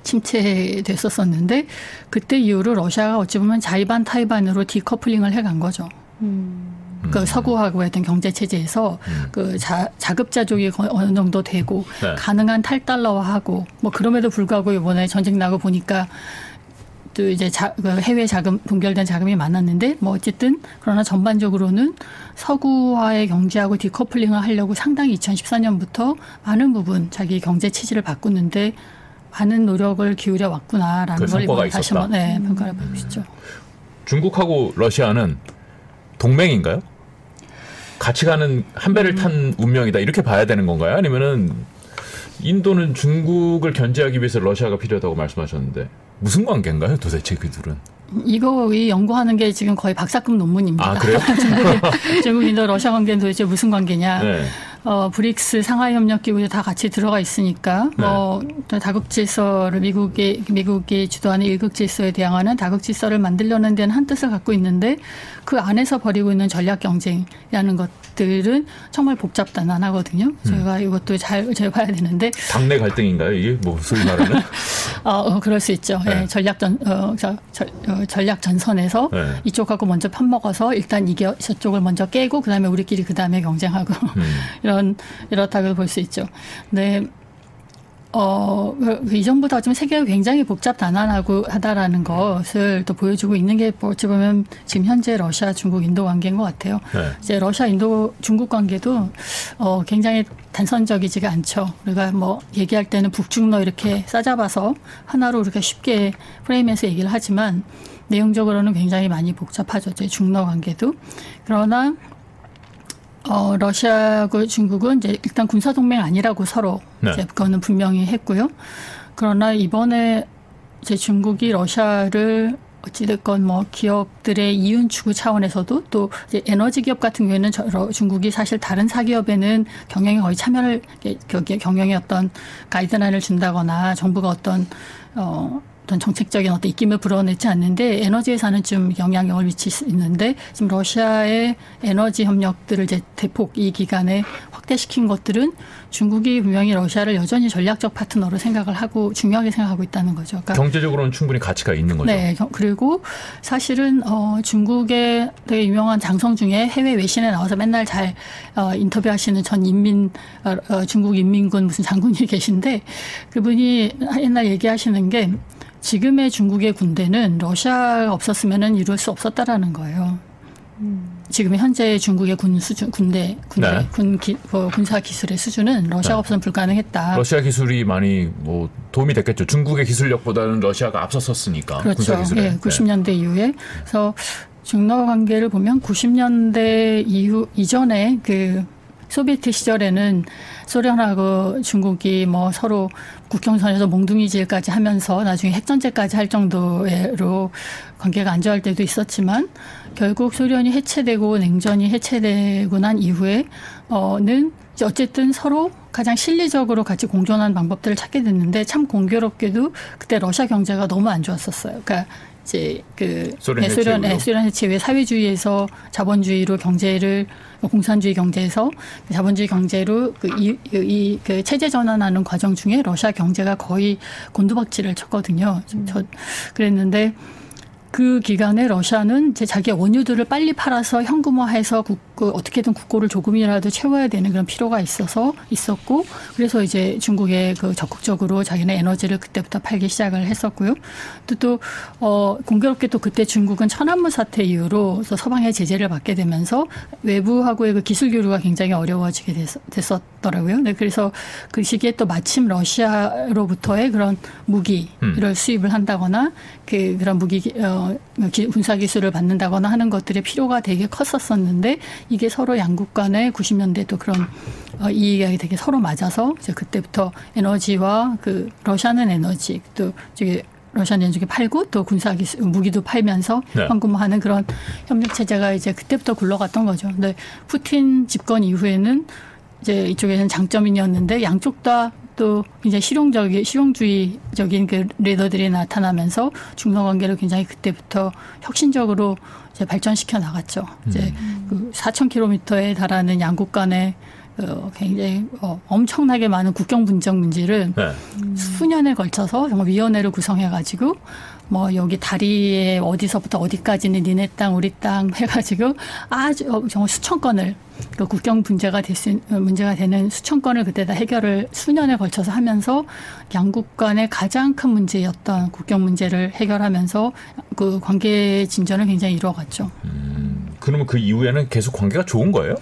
침체됐었었는데 그때 이후로 러시아가 어찌 보면 자이반 타이반으로 디커플링을 해간 거죠. 음. 그 음. 서구하고 했던 경제 체제에서 음. 그 자, 자급자족이 어느 정도 되고 네. 가능한 탈달러화하고 뭐 그럼에도 불구하고 이번에 전쟁 나고 보니까 또 이제 자, 그 해외 자금 동결된 자금이 많았는데 뭐 어쨌든 그러나 전반적으로는 서구화의 경제하고 디커플링을 하려고 상당히 2014년부터 많은 부분 자기 경제 체질을 바꾸는데 많은 노력을 기울여 왔구나라는 그걸 다시 한번 네, 평가를 해보고 싶죠. 중국하고 러시아는 동맹인가요? 같이 가는 한 배를 탄 운명이다 이렇게 봐야 되는 건가요? 아니면은 인도는 중국을 견제하기 위해서 러시아가 필요하다고 말씀하셨는데 무슨 관계인가요, 도대체 그 둘은? 이거 이 연구하는 게 지금 거의 박사급 논문입니다. 아, 그래요? 중국, 인도, 러시아 관계는 도대체 무슨 관계냐? 네. 어, 브릭스 상하이 협력 기구에 다 같이 들어가 있으니까 네. 뭐 다국 질서를 미국의 미국이 주도하는 일극 질서에 대항하는 다국 질서를 만들려는 데는 한 뜻을 갖고 있는데 그 안에서 벌이고 있는 전략 경쟁이라는 것 들은 정말 복잡다난하거든요. 음. 저희가 이것도 잘, 잘 봐야 되는데 당내 갈등인가요 이게 뭐 소위 말하는? 어, 어, 그럴 수 있죠. 네. 네. 전략 전 어, 저, 저, 어, 전략 전선에서 네. 이쪽하고 먼저 편 먹어서 일단 이게 저쪽을 먼저 깨고 그다음에 우리끼리 그다음에 경쟁하고 음. 이런 이렇다고 볼 수 있죠. 네. 어, 그, 그 이전보다 좀 세계가 굉장히 복잡 단안하고 하다라는 것을 또 보여주고 있는 게뭐 어찌 보면 지금 현재 러시아, 중국, 인도 관계인 것 같아요. 네. 이제 러시아, 인도, 중국 관계도 어, 굉장히 단선적이지가 않죠. 우리가 뭐 얘기할 때는 북중러 이렇게 싸잡아서 하나로 이렇게 쉽게 프레임에서 얘기를 하지만 내용적으로는 굉장히 많이 복잡하죠. 제 중러 관계도. 그러나 어, 러시아하고 중국은 이제 일단 군사 동맹 아니라고 서로 네. 이제 그거는 분명히 했고요. 그러나 이번에 이제 중국이 러시아를 어찌됐건 뭐 기업들의 이윤 추구 차원에서도 또 이제 에너지 기업 같은 경우에는 저, 중국이 사실 다른 사기업에는 경영에 거의 참여를 경영에 어떤 가이드라인을 준다거나 정부가 어떤 어 어떤 정책적인 어떤 입김을 불어내지 않는데 에너지에서는 좀 영향력을 미치는데 지금 러시아의 에너지 협력들을 이제 대폭 이 기간에 확대시킨 것들은 중국이 분명히 러시아를 여전히 전략적 파트너로 생각을 하고 중요하게 생각하고 있다는 거죠. 그러니까 경제적으로는 충분히 가치가 있는 거죠. 네. 그리고 사실은 어 중국의 되게 유명한 장성 중에 해외 외신에 나와서 맨날 잘 어, 인터뷰하시는 전 인민 어, 어 중국 인민군 무슨 장군이 계신데 그분이 옛날 얘기하시는 게 지금의 중국의 군대는 러시아가 없었으면 이룰 수 없었다라는 거예요. 지금 현재 중국의 군 수준, 군대, 군대, 네. 군 기, 뭐 군사 기술의 수준은 러시아가 네. 없으면 불가능했다. 러시아 기술이 많이 뭐 도움이 됐겠죠. 중국의 기술력보다는 러시아가 앞섰었으니까. 그렇죠. 군사 기술에. 예, 90년대 네. 이후에 그래서 중러 관계를 보면 90년대 이후 이전에 그 소비에트 시절에는 소련하고 중국이 뭐 서로 국경선에서 몽둥이질까지 하면서 나중에 핵전제까지 할 정도로 관계가 안 좋을 때도 있었지만 결국 소련이 해체되고 냉전이 해체되고 난 이후에 어는 어쨌든 서로 가장 실리적으로 같이 공존하는 방법들을 찾게 됐는데 참 공교롭게도 그때 러시아 경제가 너무 안 좋았었어요. 그러니까 이제 그 소련 소련 네, 소련 해체 후 사회주의에서 자본주의로 경제를 공산주의 경제에서 자본주의 경제로 그이그 그 체제 전환하는 과정 중에 러시아 경제가 거의 곤두박질을 쳤거든요. 음. 저 그랬는데 그 기간에 러시아는 이제 자기 원유들을 빨리 팔아서 현금화해서 국, 그 어떻게든 국고를 조금이라도 채워야 되는 그런 필요가 있어서 있었고 그래서 이제 중국에 그 적극적으로 자기네 에너지를 그때부터 팔기 시작을 했었고요. 또또 어, 공교롭게 또 그때 중국은 천안문 사태 이후로 서방의 제재를 받게 되면서 외부하고의 그 기술 교류가 굉장히 어려워지게 됐, 었더라고요 네, 그래서 그 시기에 또 마침 러시아로부터의 그런 무기를 음. 수입을 한다거나 그 그런 무기 어, 군사 기술을 받는다거나 하는 것들의 필요가 되게 컸었었는데 이게 서로 양국 간의 90년대도 그런 어, 이익이 되게 서로 맞아서 이제 그때부터 에너지와 그 러시아는 에너지 또 저기 러시아는 연중에 팔고 또 군사 기술 무기도 팔면서 네. 현금화하는 그런 협력 체제가 이제 그때부터 굴러갔던 거죠. 근데 푸틴 집권 이후에는 이제 이쪽에는 장점이었는데 양쪽 다 또 굉장히 실용적인 실용주의적인 그 리더들이 나타나면서 중러 관계를 굉장히 그때부터 혁신적으로 이제 발전시켜 나갔죠. 이제 음. 그 4,000km에 달하는 양국 간의 어, 굉장히 어, 엄청나게 많은 국경 분쟁 문제를 네. 수년에 걸쳐서 정말 위원회를 구성해가지고 뭐 여기 다리에 어디서부터 어디까지는 니네 땅 우리 땅 해가지고 아주 어, 정말 수천 건을 그 국경 문제가 됐수 문제가 되는 수천 건을 그때 다 해결을 수년에 걸쳐서 하면서 양국 간의 가장 큰 문제였던 국경 문제를 해결하면서 그 관계 진전을 굉장히 이루어갔죠. 음, 그러면 그 이후에는 계속 관계가 좋은 거예요?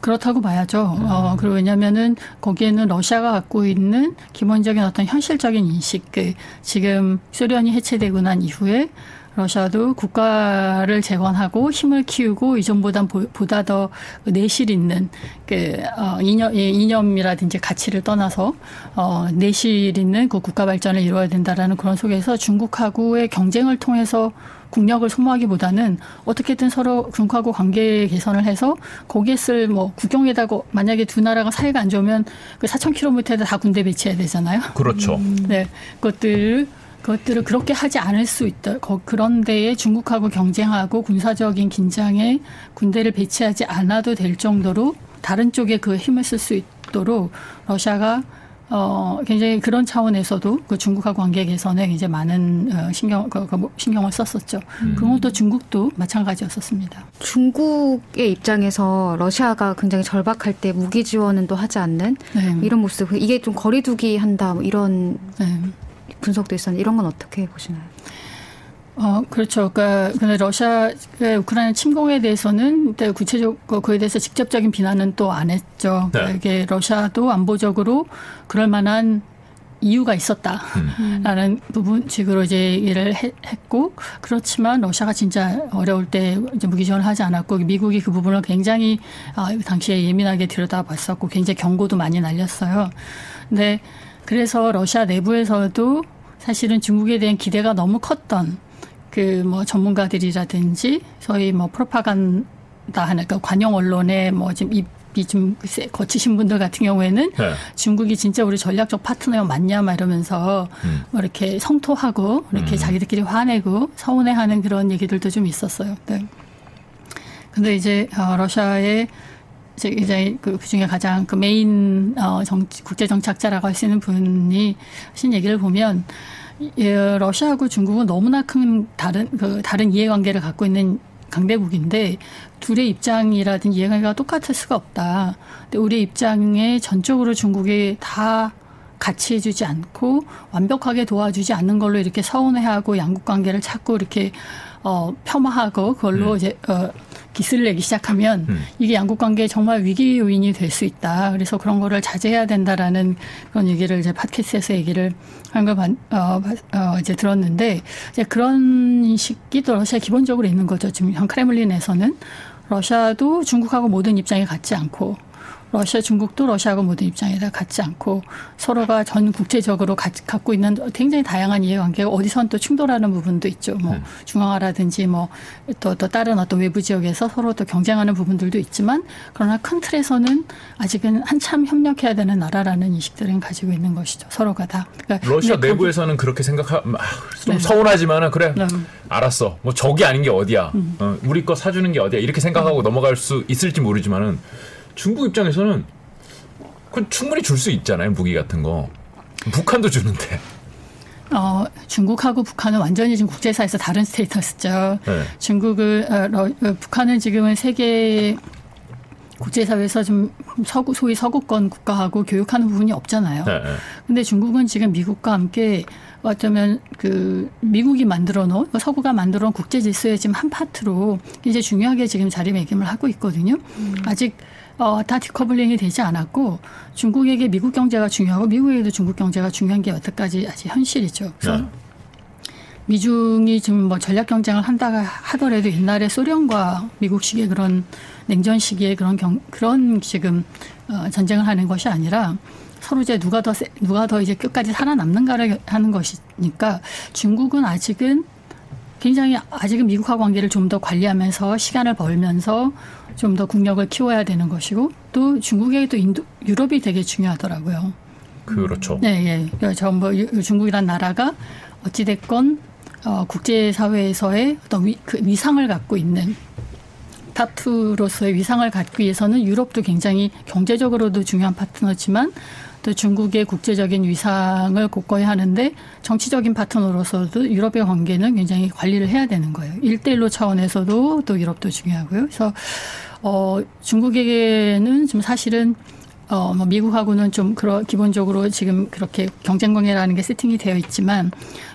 그렇다고 봐야죠. 음. 어, 그리고 왜냐면은 거기에는 러시아가 갖고 있는 기본적인 어떤 현실적인 인식, 그 지금 소련이 해체되고 난 이후에 러시아도 국가를 재건하고 힘을 키우고 이전보다 보다 더 내실 있는 그 어, 이념 예, 이념이라든지 가치를 떠나서 어, 내실 있는 그 국가 발전을 이루어야 된다라는 그런 속에서 중국하고의 경쟁을 통해서 국력을 소모하기보다는 어떻게든 서로 중국하고 관계 개선을 해서 거기에 쓸 뭐 국경에다가 만약에 두 나라가 사이가 안 좋으면 그 4,000km에다 다 군대 배치해야 되잖아요. 그렇죠. 네, 그것들을 그것들을 그렇게 하지 않을 수 있다. 그런 데에 중국하고 경쟁하고 군사적인 긴장에 군대를 배치하지 않아도 될 정도로 다른 쪽에 그 힘을 쓸 수 있도록 러시아가 어, 굉장히 그런 차원에서도 그 중국과 관계 개선에 이제 많은 어, 신경, 그, 그 신경을 썼었죠. 음. 그런 것도 중국도 마찬가지였었습니다. 중국의 입장에서 러시아가 굉장히 절박할 때 무기 지원은 또 하지 않는 네. 이런 모습, 이게 좀 거리두기 한다, 뭐 이런 네. 분석도 있었는데 이런 건 어떻게 보시나요? 어, 그렇죠. 그러니까 근데 러시아의 우크라이나 침공에 대해서는 구체적 그에 대해서 직접적인 비난은 또 안 했죠. 네. 그러니까 이게 러시아도 안보적으로 그럴 만한 이유가 있었다라는 음. 부분식으로 이제 얘기를 했고 그렇지만 러시아가 진짜 어려울 때 이제 무기 지원을 하지 않았고 미국이 그 부분을 굉장히 아, 당시에 예민하게 들여다봤었고 굉장히 경고도 많이 날렸어요. 근데 그래서 러시아 내부에서도 사실은 중국에 대한 기대가 너무 컸던 그 뭐 전문가들이라든지 소위 뭐 프로파간다 하는 그 관영 언론의 뭐 지금 입좀 거치신 분들 같은 경우에는 네. 중국이 진짜 우리 전략적 파트너가 맞냐 막 이러면서 음. 뭐 이렇게 성토하고 이렇게 음. 자기들끼리 화내고 서운해하는 그런 얘기들도 좀 있었어요. 네. 근데 이제 어, 러시아의 이제, 이제 그, 그 중에 가장 그 메인 어 정치, 국제 정착자라고 할 수 있는 분이 하신 얘기를 보면 예, 러시아하고 중국은 너무나 큰 다른 그 다른 이해관계를 갖고 있는 강대국인데 둘의 입장이라든지 이해관계가 똑같을 수가 없다. 근데 우리 입장에 전적으로 중국이 다 같이 해주지 않고 완벽하게 도와주지 않는 걸로 이렇게 서운해하고 양국 관계를 자꾸 이렇게 어 폄하하고 그걸로 음. 이제 어 기스를 내기 시작하면 음. 이게 양국 관계에 정말 위기 요인이 될 수 있다. 그래서 그런 거를 자제해야 된다라는 그런 얘기를 이제 팟캐스트에서 얘기를 한걸 어, 어, 이제 들었는데 이제 그런 인식이 또 러시아 기본적으로 있는 거죠. 지금 현 크레물린에서는 러시아도 중국하고 모든 입장이 같지 않고 러시아, 중국도 러시아하고 모든 입장에다 같지 않고 서로가 전 국제적으로 가, 갖고 있는 굉장히 다양한 이해관계가 어디선 또 충돌하는 부분도 있죠. 뭐 음. 중앙화라든지 뭐또또 다른 어떤 외부 지역에서 서로 또 경쟁하는 부분들도 있지만 그러나 큰 틀에서는 아직은 한참 협력해야 되는 나라라는 인식들은 가지고 있는 것이죠. 서로가 다. 그러니까 러시아 내부에서는 그렇게 생각하 아, 좀 네. 서운하지만은 그래 네. 알았어. 뭐 적이 아닌 게 어디야. 음. 어, 우리 거 사주는 게 어디야. 이렇게 생각하고 음. 넘어갈 수 있을지 모르지만은. 중국 입장에서는 그 충분히 줄 수 있잖아요 무기 같은 거 북한도 주는데. 어, 중국하고 북한은 완전히 지금 국제사에서 다른 스테이터스죠. 네. 중국을 어, 러, 어, 북한은 지금은 세계 국제사회에서 좀 서구 소위 서구권 국가하고 교육하는 부분이 없잖아요. 네. 네. 근데 중국은 지금 미국과 함께 어쩌면 그 미국이 만들어 놓은 서구가 만들어 놓은 국제 질서의 지금 한 파트로 이제 중요하게 지금 자리매김을 하고 있거든요. 음. 아직 어, 다 디커블링이 되지 않았고 중국에게 미국 경제가 중요하고 미국에게도 중국 경제가 중요한 게 여태까지 아직 현실이죠. 그래서 네. 미중이 지금 뭐 전략 경쟁을 한다가 하더라도 옛날에 소련과 미국식의 그런 냉전 시기에 그런 경, 그런 지금 어, 전쟁을 하는 것이 아니라 서로 이제 누가 더 누가 더 이제 끝까지 살아남는가를 하는 것이니까 중국은 아직은 굉장히 아직은 미국과 관계를 좀 더 관리하면서 시간을 벌면서 좀 더 국력을 키워야 되는 것이고 또 중국에도 인도 유럽이 되게 중요하더라고요. 그렇죠. 네, 예. 전부 중국이란 나라가 어찌 됐건 어, 국제 사회에서의 어떤 위, 그 위상을 갖고 있는 탑투로서의 위상을 갖기 위해서는 유럽도 굉장히 경제적으로도 중요한 파트너지만 또 중국의 국제적인 위상을 곳거히 하는데 정치적인 파트너로서도 유럽의 관계는 굉장히 관리를 해야 되는 거예요. 일대일로 차원에서도 또 유럽도 중요하고요. 그래서 어 중국에게는 좀 사실은 어, 뭐, 미국하고는 좀, 그런, 기본적으로 지금 그렇게 경쟁 관계라는 게 세팅이 되어 있지만,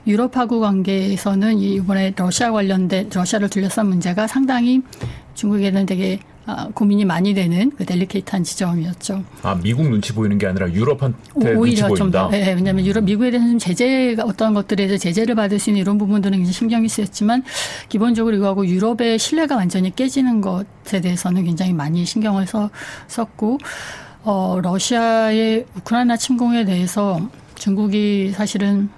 유럽하고 관계에서는 이번에 러시아 관련된, 러시아를 둘러싼 문제가 상당히 중국에는 되게 아, 고민이 많이 되는 그 델리케이트한 지점이었죠. 아 미국 눈치 보이는 게 아니라 유럽한테 오히려 눈치 보인다. 좀, 네, 왜냐하면 유럽 미국에 대해서는 좀 제재가 어떤 것들에 대해서 제재를 받을 수 있는 이런 부분들은 굉장히 신경이 쓰였지만 기본적으로 이거하고 유럽의 신뢰가 완전히 깨지는 것에 대해서는 굉장히 많이 신경을 써, 썼고 어, 러시아의 우크라이나 침공에 대해서 중국이 사실은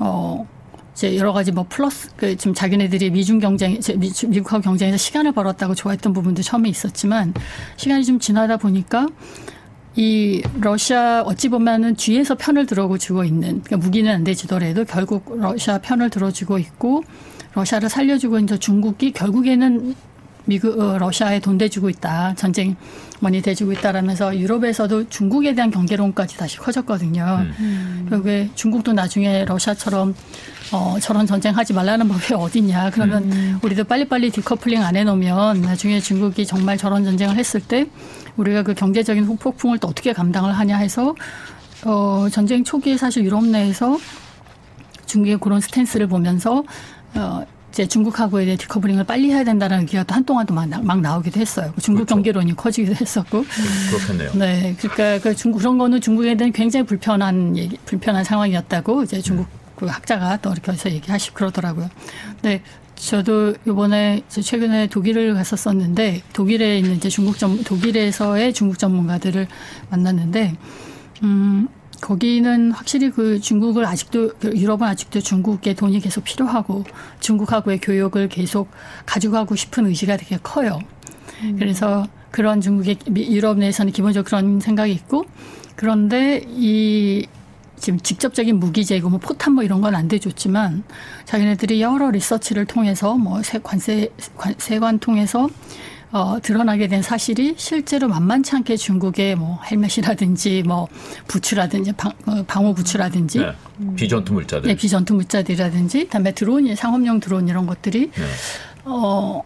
어 이제 여러 가지 뭐 플러스 그 지금 자기네들이 미중 경쟁 미국하고 경쟁에서 시간을 벌었다고 좋아했던 부분도 처음에 있었지만 시간이 좀 지나다 보니까 이 러시아 어찌 보면은 뒤에서 편을 들어주고 있는 그러니까 무기는 안 되지더라도 결국 러시아 편을 들어주고 있고 러시아를 살려주고 있는 중국이 결국에는 미국 어, 러시아에 돈 대주고 있다 전쟁 많이 대주고 있다라면서 유럽에서도 중국에 대한 경계론까지 다시 커졌거든요. 음. 결국에 중국도 나중에 러시아처럼 어, 저런 전쟁 하지 말라는 법이 어딨냐. 그러면 음. 우리도 빨리빨리 디커플링 안 해놓으면 나중에 중국이 정말 저런 전쟁을 했을 때 우리가 그 경제적인 폭풍을 또 어떻게 감당을 하냐 해서 어, 전쟁 초기에 사실 유럽 내에서 중국의 그런 스탠스를 보면서 어, 이제 중국하고에 대해 decoupling을 빨리 해야 된다는 얘기가 또 한동안 막, 막 나오기도 했어요. 중국 그렇죠. 경계론이 커지기도 했었고. 음, 그렇겠네요. 네. 그러니까 그 중국 그런 거는 중국에 대한 굉장히 불편한 얘기, 불편한 상황이었다고 이제 중국 음. 그 학자가 또 이렇게 해서 얘기하시고 그러더라고요. 네. 저도 이번에 최근에 독일을 갔었었는데 독일에 있는 이제 중국 전 독일에서의 중국 전문가들을 만났는데 음 거기는 확실히 그 중국을 아직도 그 유럽은 아직도 중국의 돈이 계속 필요하고 중국하고의 교역을 계속 가져가고 싶은 의지가 되게 커요. 음. 그래서 그런 중국의 유럽 내에서는 기본적으로 그런 생각이 있고 그런데 이 지금 직접적인 무기 제공 뭐 포탄 뭐 이런 건 안 돼줬지만 자기네들이 여러 리서치를 통해서 뭐 관세 세관 통해서 어, 드러나게 된 사실이 실제로 만만치 않게 중국의 뭐 헬멧이라든지 뭐 부츠라든지 방, 어, 방호 부츠라든지 네. 비전투 물자들, 네, 비전투 물자들이라든지 다음에 드론, 상업용 드론 이런 것들이 네. 어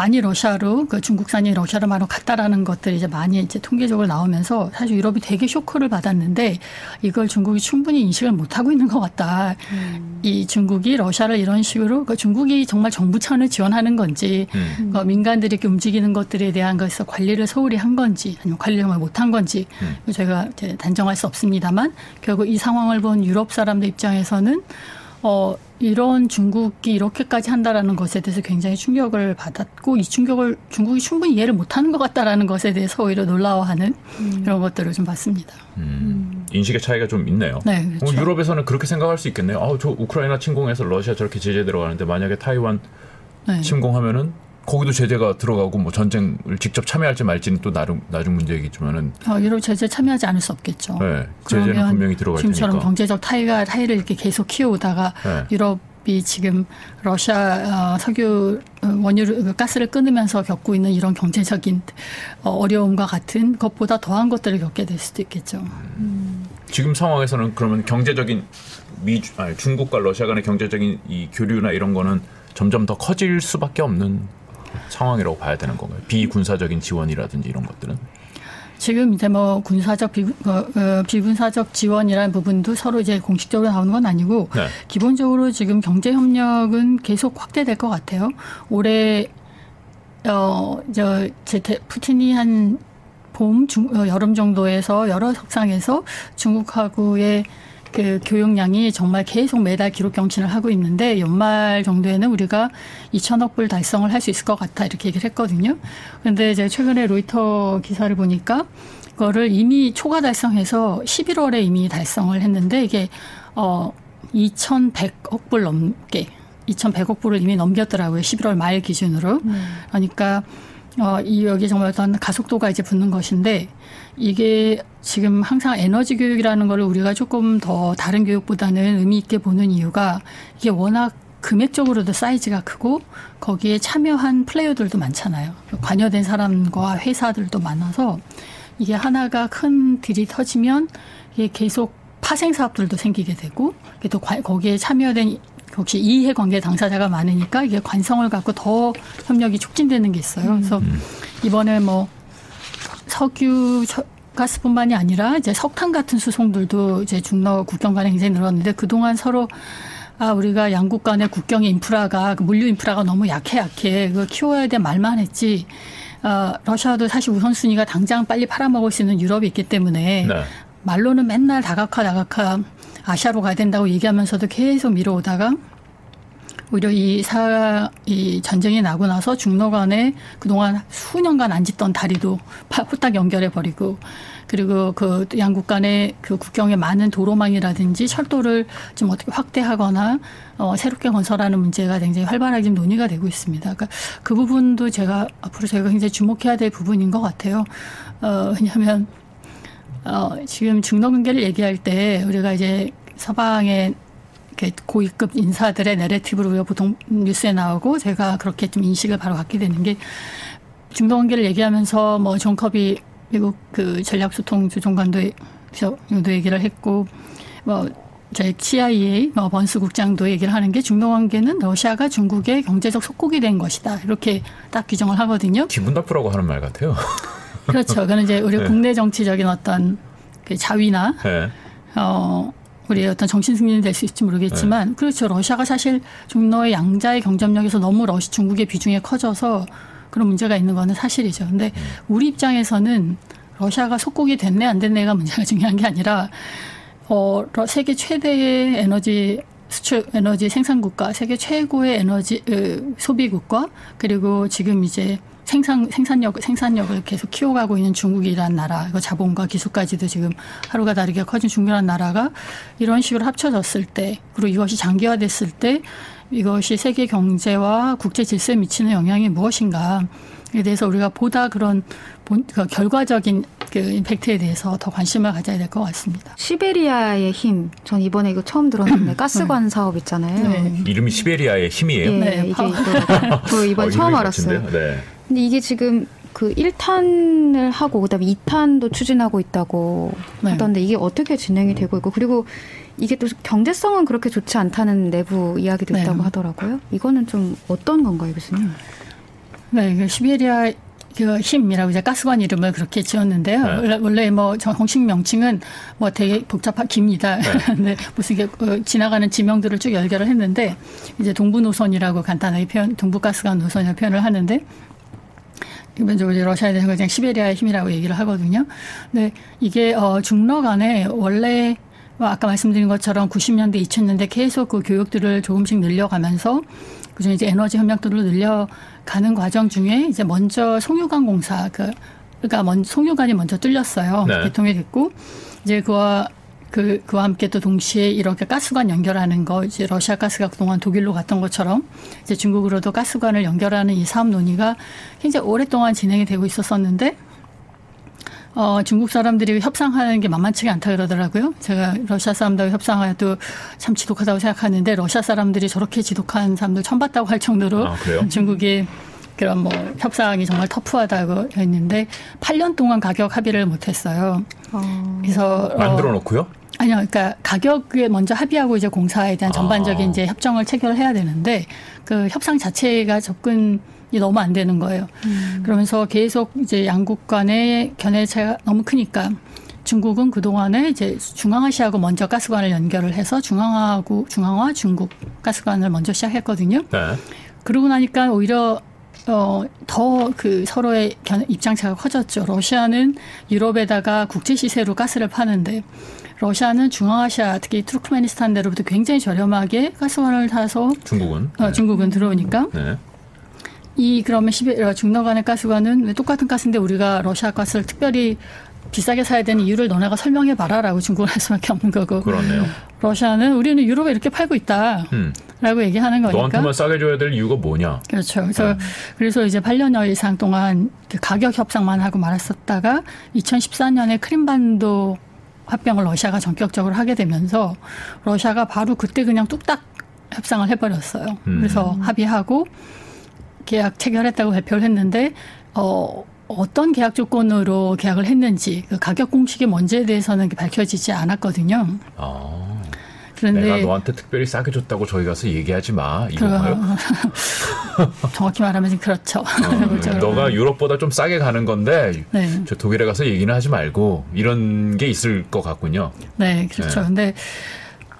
많이 러시아로 그 중국산이 러시아로 바로 갔다라는 것들이 이제 많이 이제 통계적으로 나오면서 사실 유럽이 되게 쇼크를 받았는데 이걸 중국이 충분히 인식을 못 하고 있는 것 같다. 음. 이 중국이 러시아를 이런 식으로 그 중국이 정말 정부 차원을 지원하는 건지 음. 그 민간들이 이렇게 움직이는 것들에 대한 것에서 관리를 소홀히 한 건지 아니면 관리를 정말 못한 건지 음. 저희가 단정할 수 없습니다만 결국 이 상황을 본 유럽 사람들 입장에서는 어, 이런 중국이 이렇게까지 한다라는 것에 대해서 굉장히 충격을 받았고 이 충격을 중국이 충분히 이해를 못하는 것 같다라는 것에 대해서 오히려 놀라워하는 음. 이런 것들을 좀 봤습니다. 음. 인식의 차이가 좀 있네요. 네, 그렇죠. 어, 유럽에서는 그렇게 생각할 수 있겠네요. 아, 저 우크라이나 침공해서 러시아 저렇게 제재 들어가는데 만약에 타이완 네. 침공하면은 거기도 제재가 들어가고 뭐 전쟁을 직접 참여할지 말지는 또 나중 나중 문제이겠지만은 어, 유럽 제재 참여하지 않을 수 없겠죠. 네, 제재는 분명히 들어갈 지금처럼 테니까. 경제적 타이가 타이를 이렇게 계속 키워오다가 네. 유럽이 지금 러시아 어, 석유 어, 원유 그 가스를 끊으면서 겪고 있는 이런 경제적인 어, 어려움과 같은 것보다 더한 것들을 겪게 될 수도 있겠죠. 음. 지금 상황에서는 그러면 경제적인 미 아니, 중국과 러시아 간의 경제적인 이 교류나 이런 거는 점점 더 커질 수밖에 없는 상황이라고 봐야 되는 건가요? 비군사적인 지원이라든지 이런 것들은? 지금 이제 뭐 군사적 비, 어, 어, 비군사적 지원이라는 부분도 서로 이제 공식적으로 나오는 건 아니고 네. 기본적으로 지금 경제 협력은 계속 확대될 것 같아요. 올해 어저 제태 푸틴이 한 봄, 중, 어, 여름 정도에서 여러 석상에서 중국하고의 그 교육량이 정말 계속 매달 기록 경신을 하고 있는데 연말 정도에는 우리가 2천억 불 달성을 할 수 있을 것 같아 이렇게 얘기를 했거든요. 그런데 이제 최근에 로이터 기사를 보니까 그거를 이미 초과 달성해서 11월에 이미 달성을 했는데 이게 어 2,100억 불 넘게 2,100억 불을 이미 넘겼더라고요. 11월 말 기준으로. 음. 그러니까 어, 이 여기 정말 어떤 가속도가 이제 붙는 것인데 이게 지금 항상 에너지 교육이라는 거를 우리가 조금 더 다른 교육보다는 의미 있게 보는 이유가 이게 워낙 금액적으로도 사이즈가 크고 거기에 참여한 플레이어들도 많잖아요. 관여된 사람과 회사들도 많아서 이게 하나가 큰 딜이 터지면 이게 계속 파생 사업들도 생기게 되고 또 거기에 참여된 역시 이해관계 당사자가 많으니까 이게 관성을 갖고 더 협력이 촉진되는 게 있어요. 그래서 음. 이번에 뭐 석유 가스뿐만이 아니라 이제 석탄 같은 수송들도 이제 중러 국경 간에 굉장히 늘었는데 그동안 서로 아, 우리가 양국 간의 국경의 인프라가, 그 물류 인프라가 너무 약해, 약해. 그걸 키워야 돼 말만 했지. 어, 러시아도 사실 우선순위가 당장 빨리 팔아먹을 수 있는 유럽이 있기 때문에 네. 말로는 맨날 다각화, 다각화 아시아로 가야 된다고 얘기하면서도 계속 미뤄오다가 오히려 이 사, 이 전쟁이 나고 나서 중러 간에 그동안 수년간 안 짓던 다리도 후딱 연결해 버리고 그리고 그 양국 간의 그 국경에 많은 도로망이라든지 철도를 좀 어떻게 확대하거나 어, 새롭게 건설하는 문제가 굉장히 활발하게 지금 논의가 되고 있습니다. 그러니까 그 부분도 제가 앞으로 제가 굉장히 주목해야 될 부분인 것 같아요. 어, 왜냐하면 어, 지금 중러 관계를 얘기할 때 우리가 이제 서방의 고위급 인사들의 내레티브로 보통 뉴스에 나오고 제가 그렇게 좀 인식을 바로 갖게 되는 게 중동 관계를 얘기하면서 뭐 존컵이 미국 그 전략소통 조정관도 도 얘기를 했고 뭐 저희 CIA 뭐 번스 국장도 얘기를 하는 게 중동 관계는 러시아가 중국의 경제적 속국이 된 것이다 이렇게 딱 규정을 하거든요. 기분 나쁘라고 하는 말 같아요. 그렇죠. 그는 이제 우리 네. 국내 정치적인 어떤 그 자위나 네. 어 우리의 어떤 정신 승리는 될 수 있을지 모르겠지만 네. 그렇죠. 러시아가 사실 중로의 양자의 경쟁력에서 너무 러시 중국의 비중이 커져서 그런 문제가 있는 거는 사실이죠. 근데 음. 우리 입장에서는 러시아가 속국이 됐네 안 됐네가 문제가 중요한 게 아니라 어 세계 최대의 에너지 수출 에너지 생산 국가, 세계 최고의 에너지 으, 소비 국가, 그리고 지금 이제 생산 생산력 생산력을 계속 키워가고 있는 중국이란 나라, 이거 자본과 기술까지도 지금 하루가 다르게 커진 중국이란 나라가 이런 식으로 합쳐졌을 때, 그리고 이것이 장기화됐을 때 이것이 세계 경제와 국제 질서에 미치는 영향이 무엇인가? 에 대해서 우리가 보다 그런 본, 그 결과적인 그 임팩트에 대해서 더 관심을 가져야 될 것 같습니다. 시베리아의 힘. 전 이번에 이거 처음 들었는데 가스관 네. 사업 있잖아요. 네. 이름이 시베리아의 힘이에요. 네, 네 이게 저 이번 어, 처음 알았어요. 네. 근데 이게 지금 그 1탄을 하고 그다음에 2탄도 추진하고 있다고 네. 하던데 이게 어떻게 진행이 되고 있고 그리고 이게 또 경제성은 그렇게 좋지 않다는 내부 이야기도 네. 있다고 하더라고요. 이거는 좀 어떤 건가요, 교수님? 네, 그 시베리아 그 힘이라고 이제 가스관 이름을 그렇게 지었는데요. 네. 원래, 원래 뭐 정식 명칭은 뭐 되게 복잡한 깁니다. 네. 근데 무슨 게 어, 지나가는 지명들을 쭉 연결을 했는데 이제 동부 노선이라고 간단하게 표현, 동부 가스관 노선이라고 표현을 하는데 기본적으로 러시아에 대해서 그냥 시베리아의 힘이라고 얘기를 하거든요. 근데 이게 어 중러 간에 원래 뭐 아까 말씀드린 것처럼 90년대, 2000년대 계속 그 교육들을 조금씩 늘려가면서 그중에 이제 에너지 협력도를 늘려가는 과정 중에 이제 먼저 송유관 공사 그 그러니까 먼 송유관이 먼저 뚫렸어요. 네. 개통이 됐고 이제 그와 그, 그와 함께 또 동시에 이렇게 가스관 연결하는 거, 이제 러시아 가스가 그동안 독일로 갔던 것처럼 이제 중국으로도 가스관을 연결하는 이 사업 논의가 굉장히 오랫동안 진행이 되고 있었었는데, 어, 중국 사람들이 협상하는 게 만만치가 않다 그러더라고요. 제가 러시아 사람들하고 협상해도 참 지독하다고 생각하는데, 러시아 사람들이 저렇게 지독한 사람들 처음 봤다고 할 정도로 아, 중국이 그런 뭐 협상이 정말 터프하다고 했는데 8년 동안 가격 합의를 못했어요. 어. 그래서 만들어 놓고요? 아니요, 그러니까 가격에 먼저 합의하고 이제 공사에 대한 전반적인 아. 이제 협정을 체결해야 되는데 그 협상 자체가 접근이 너무 안 되는 거예요. 음. 그러면서 계속 이제 양국 간의 견해 차가 너무 크니까 중국은 그동안에 이제 중앙아시아하고 먼저 가스관을 연결을 해서 중앙하고 중앙화 중국 가스관을 먼저 시작했거든요. 네. 그러고 나니까 오히려 어, 더 그 서로의 입장차가 커졌죠. 러시아는 유럽에다가 국제 시세로 가스를 파는데 러시아는 중앙아시아 특히 투르크메니스탄 내로부터 굉장히 저렴하게 가스관을 타서 중국은 어, 중국은 들어오니까 네. 이 그러면 시베 어, 중러간의 가스관은 왜 똑같은 가스인데 우리가 러시아 가스를 특별히 비싸게 사야 되는 이유를 너네가 설명해 봐라라고 중국을 할 수밖에 없는 거고. 그렇네요. 러시아는 우리는 유럽에 이렇게 팔고 있다라고 음. 얘기하는 거니까. 너한테만 싸게 줘야 될 이유가 뭐냐? 그렇죠. 그래서 네. 그래서 이제 8년여 이상 동안 그 가격 협상만 하고 말았었다가 2014년에 크림반도 합병을 러시아가 전격적으로 하게 되면서 러시아가 바로 그때 그냥 뚝딱 협상을 해버렸어요. 음. 그래서 합의하고 계약 체결했다고 발표를 했는데 어 어떤 계약 조건으로 계약을 했는지 그 가격 공식이 뭔지에 대해서는 밝혀지지 않았거든요. 아. 그런데 내가 너한테 특별히 싸게 줬다고 저희 가서 얘기하지 마 이건가요? 정확히 말하면 그렇죠. 어, 너가 유럽보다 좀 싸게 가는 건데 네. 저 독일에 가서 얘기는 하지 말고 이런 게 있을 것 같군요. 네, 그렇죠. 네. 근데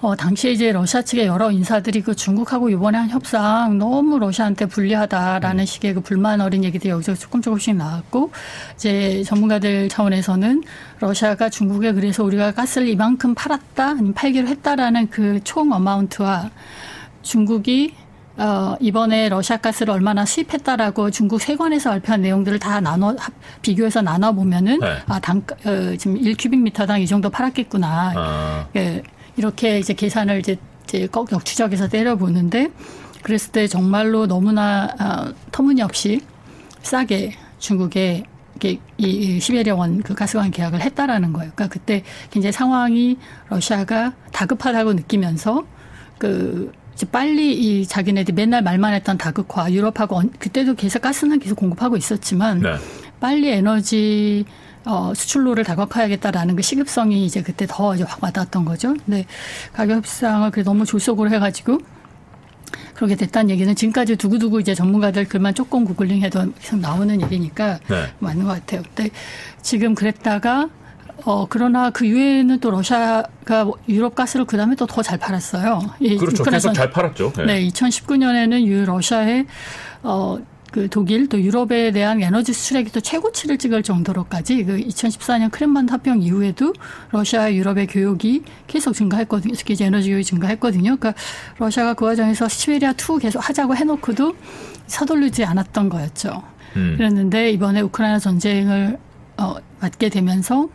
어, 당시에 이제 러시아 측의 여러 인사들이 그 중국하고 이번에 한 협상 너무 러시아한테 불리하다라는 음. 식의 그 불만 어린 얘기들이 여기서 조금 조금씩 나왔고 이제 전문가들 차원에서는 러시아가 중국에 그래서 우리가 가스를 이만큼 팔았다 아니면 팔기로 했다라는 그 총 어마운트와 중국이 어, 이번에 러시아 가스를 얼마나 수입했다라고 중국 세관에서 발표한 내용들을 다 나눠 비교해서 나눠 보면은 네. 아, 당 어, 지금 1큐빅미터당 이 정도 팔았겠구나. 아. 예. 이렇게 이제 계산을 이제, 이제 꼭 역추적해서 때려보는데 그랬을 때 정말로 너무나 어, 터무니없이 싸게 중국에 이 시베리아원 그 가스관 계약을 했다라는 거예요. 그러니까 그때 굉장히 상황이 러시아가 다급하다고 느끼면서 그 이제 빨리 이 자기네들이 맨날 말만 했던 다극화 유럽하고 그때도 계속 가스는 계속 공급하고 있었지만 네. 빨리 에너지 어, 수출로를 다각화하겠다라는 그 시급성이 이제 그때 더 이제 확 와닿았던 거죠. 근데 가격 협상을 그 너무 졸속으로 해가지고 그렇게 됐다는 얘기는 지금까지 두고두고 이제 전문가들 글만 조금 구글링 해도 계속 나오는 얘기니까 네. 맞는 것 같아요. 근데 지금 그랬다가 어 그러나 그 이후에는 또 러시아가 유럽 가스를 그 다음에 또 더 잘 팔았어요. 그렇죠. 계속 잘 팔았죠. 네. 네 2019년에는 유 러시아의 어 그 독일 또 유럽에 대한 에너지 수출액이 또 최고치를 찍을 정도로까지 그 2014년 크렘반도 합병 이후에도 러시아 유럽의 교역이 계속 증가했거든요. 특히 이제 에너지 교역이 증가했거든요. 그러니까 러시아가 그 과정에서 시베리아 2 계속 하자고 해놓고도 서둘르지 않았던 거였죠. 음. 그랬는데 이번에 우크라이나 전쟁을 어, 맞게 되면서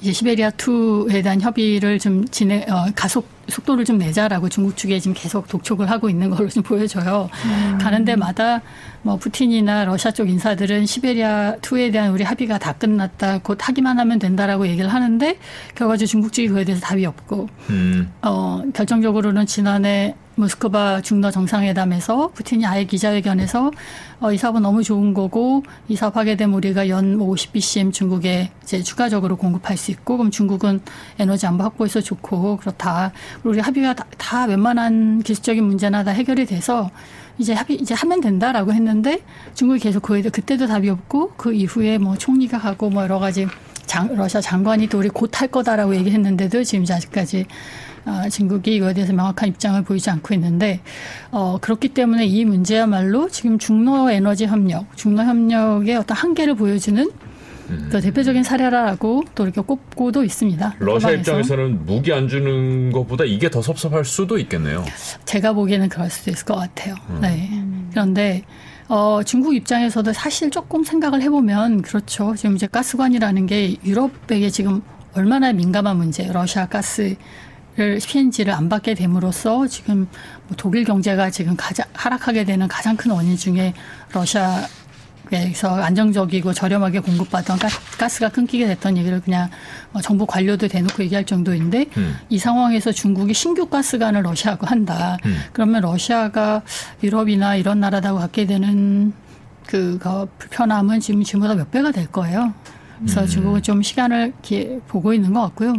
이제 시베리아 2에 대한 협의를 좀 진행 어, 가속 속도를 좀 내자라고 중국 측에 지금 계속 독촉을 하고 있는 걸로 좀 보여져요. 음. 가는 데마다 뭐 푸틴이나 러시아 쪽 인사들은 시베리아 2에 대한 우리 합의가 다 끝났다. 곧 하기만 하면 된다라고 얘기를 하는데 결과적으로 중국 측이 그에 대해서 답이 없고 음. 어 결정적으로는 지난해 모스크바 중러 정상회담에서 푸틴이 아예 기자회견에서 어, 이 사업은 너무 좋은 거고 이 사업 하게 되면 우리가 연 50bcm 중국에 이제 추가적으로 공급할 수 있고 그럼 중국은 에너지 안보 확보해서 좋고 그렇다. 우리 합의가 다, 다 웬만한 기술적인 문제나 다 해결이 돼서 이제 합의 이제 하면 된다라고 했는데 중국이 계속 그에 그때도 답이 없고 그 이후에 뭐 총리가 하고 뭐 여러 가지 장, 러시아 장관이 또 우리 곧 할 거다라고 얘기했는데도 지금 아직까지 어, 중국이 이거에 대해서 명확한 입장을 보이지 않고 있는데 어, 그렇기 때문에 이 문제야말로 지금 중러 에너지 협력, 중러 협력의 어떤 한계를 보여주는 음. 또 대표적인 사례라고 또 이렇게 꼽고도 있습니다. 러시아 입장에서는 무기 안 주는 것보다 이게 더 섭섭할 수도 있겠네요. 제가 보기에는 그럴 수도 있을 것 같아요. 음. 네. 그런데 어, 중국 입장에서도 사실 조금 생각을 해보면 그렇죠. 지금 이제 가스관이라는 게 유럽에게 지금 얼마나 민감한 문제, 러시아 가스 를 PNG를 안 받게 됨으로써 지금 뭐 독일 경제가 지금 가장 하락하게 되는 가장 큰 원인 중에 러시아 에서 안정적이고 저렴하게 공급받던 가스가 끊기게 됐던 얘기를 그냥 뭐 정부 관료도 대놓고 얘기할 정도인데 음. 이 상황에서 중국이 신규 가스관을 러시아하고 한다. 음. 그러면 러시아가 유럽이나 이런 나라하고 갖게 되는 그 불편함은 지금 지금보다 몇 배가 될 거예요. 그래서 음. 중국은 좀 시간을 보고 있는 것 같고요.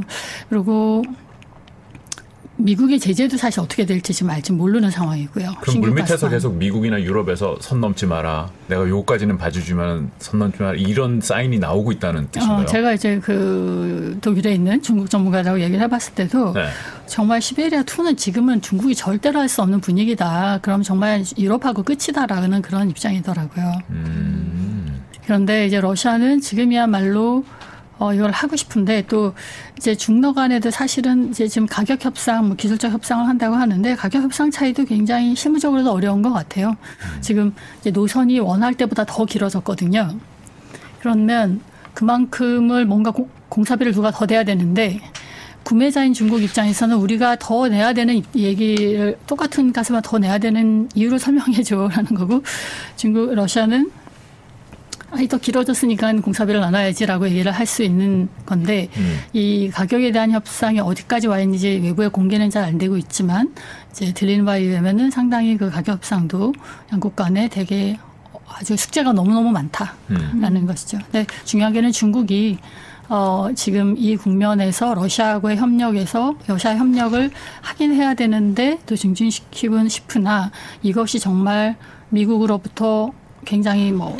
그리고 미국의 제재도 사실 어떻게 될지 지금 알지 모르는 상황이고요. 그럼 물밑에서 계속 미국이나 유럽에서 선 넘지 마라. 내가 요까지는 봐주지만 선 넘지 마라. 이런 사인이 나오고 있다는 뜻인가요? 어, 제가 이제 그 독일에 있는 중국 전문가라고 얘기를 해봤을 때도 네. 정말 시베리아 2는 지금은 중국이 절대로 할 수 없는 분위기다. 그럼 정말 유럽하고 끝이다라는 그런 입장이더라고요. 음. 그런데 이제 러시아는 지금이야말로 어, 이걸 하고 싶은데 또 이제 중러 간에도 사실은 이제 지금 가격 협상, 뭐 기술적 협상을 한다고 하는데 가격 협상 차이도 굉장히 실무적으로도 어려운 것 같아요. 지금 이제 노선이 원할 때보다 더 길어졌거든요. 그러면 그만큼을 뭔가 공, 공사비를 누가 더 대야 되는데 구매자인 중국 입장에서는 우리가 더 내야 되는 얘기를 똑같은 가스만 더 내야 되는 이유를 설명해 줘라는 거고 중국 러시아는 아니 더 길어졌으니까 공사비를 나눠야지라고 얘기를 할 수 있는 건데 음. 이 가격에 대한 협상이 어디까지 와 있는지 외부에 공개는 잘 안 되고 있지만 이제 들리는 바에 의하면은 상당히 그 가격 협상도 양국 간에 되게 아주 숙제가 너무너무 많다라는 음. 것이죠. 근데 중요한 게는 중국이 어, 지금 이 국면에서 러시아하고의 협력에서 러시아 협력을 하긴 해야 되는데 또 증진시키고 싶으나 이것이 정말 미국으로부터 굉장히 뭐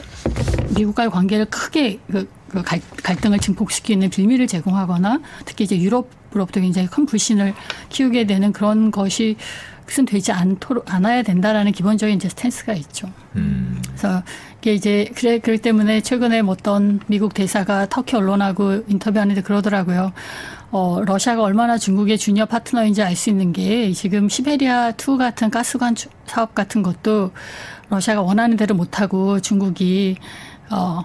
미국과의 관계를 크게 그, 그 갈, 갈등을 증폭시키는 빌미를 제공하거나 특히 이제 유럽으로부터 굉장히 큰 불신을 키우게 되는 그런 것이 것은 되지 않도록 않아야 된다라는 기본적인 이제 스탠스가 있죠. 음. 그래서 이게 이제 그래 그렇기 때문에 최근에 뭐 어떤 미국 대사가 터키 언론하고 인터뷰하는데 그러더라고요. 어, 러시아가 얼마나 중국의 주니어 파트너인지 알 수 있는 게 지금 시베리아 2 같은 가스관 사업 같은 것도 러시아가 원하는 대로 못하고 중국이 어,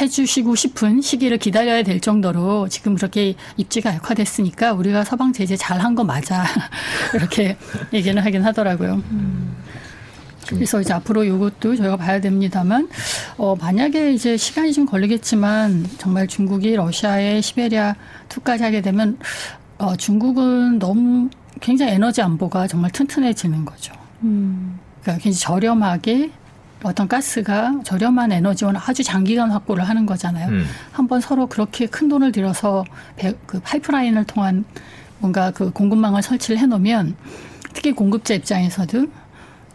해주시고 싶은 시기를 기다려야 될 정도로 지금 그렇게 입지가 약화됐으니까 우리가 서방 제재 잘한 거 맞아. 이렇게 얘기는 하긴 하더라고요. 음. 그래서 이제 앞으로 이것도 저희가 봐야 됩니다만, 어, 만약에 이제 시간이 좀 걸리겠지만, 정말 중국이 러시아의 시베리아 투까지 하게 되면, 어, 중국은 너무 굉장히 에너지 안보가 정말 튼튼해지는 거죠. 음. 그러니까 굉장히 저렴하게 어떤 가스가 저렴한 에너지원 아주 장기간 확보를 하는 거잖아요. 음. 한번 서로 그렇게 큰 돈을 들여서 배, 그 파이프라인을 통한 뭔가 그 공급망을 설치를 해놓으면 특히 공급자 입장에서도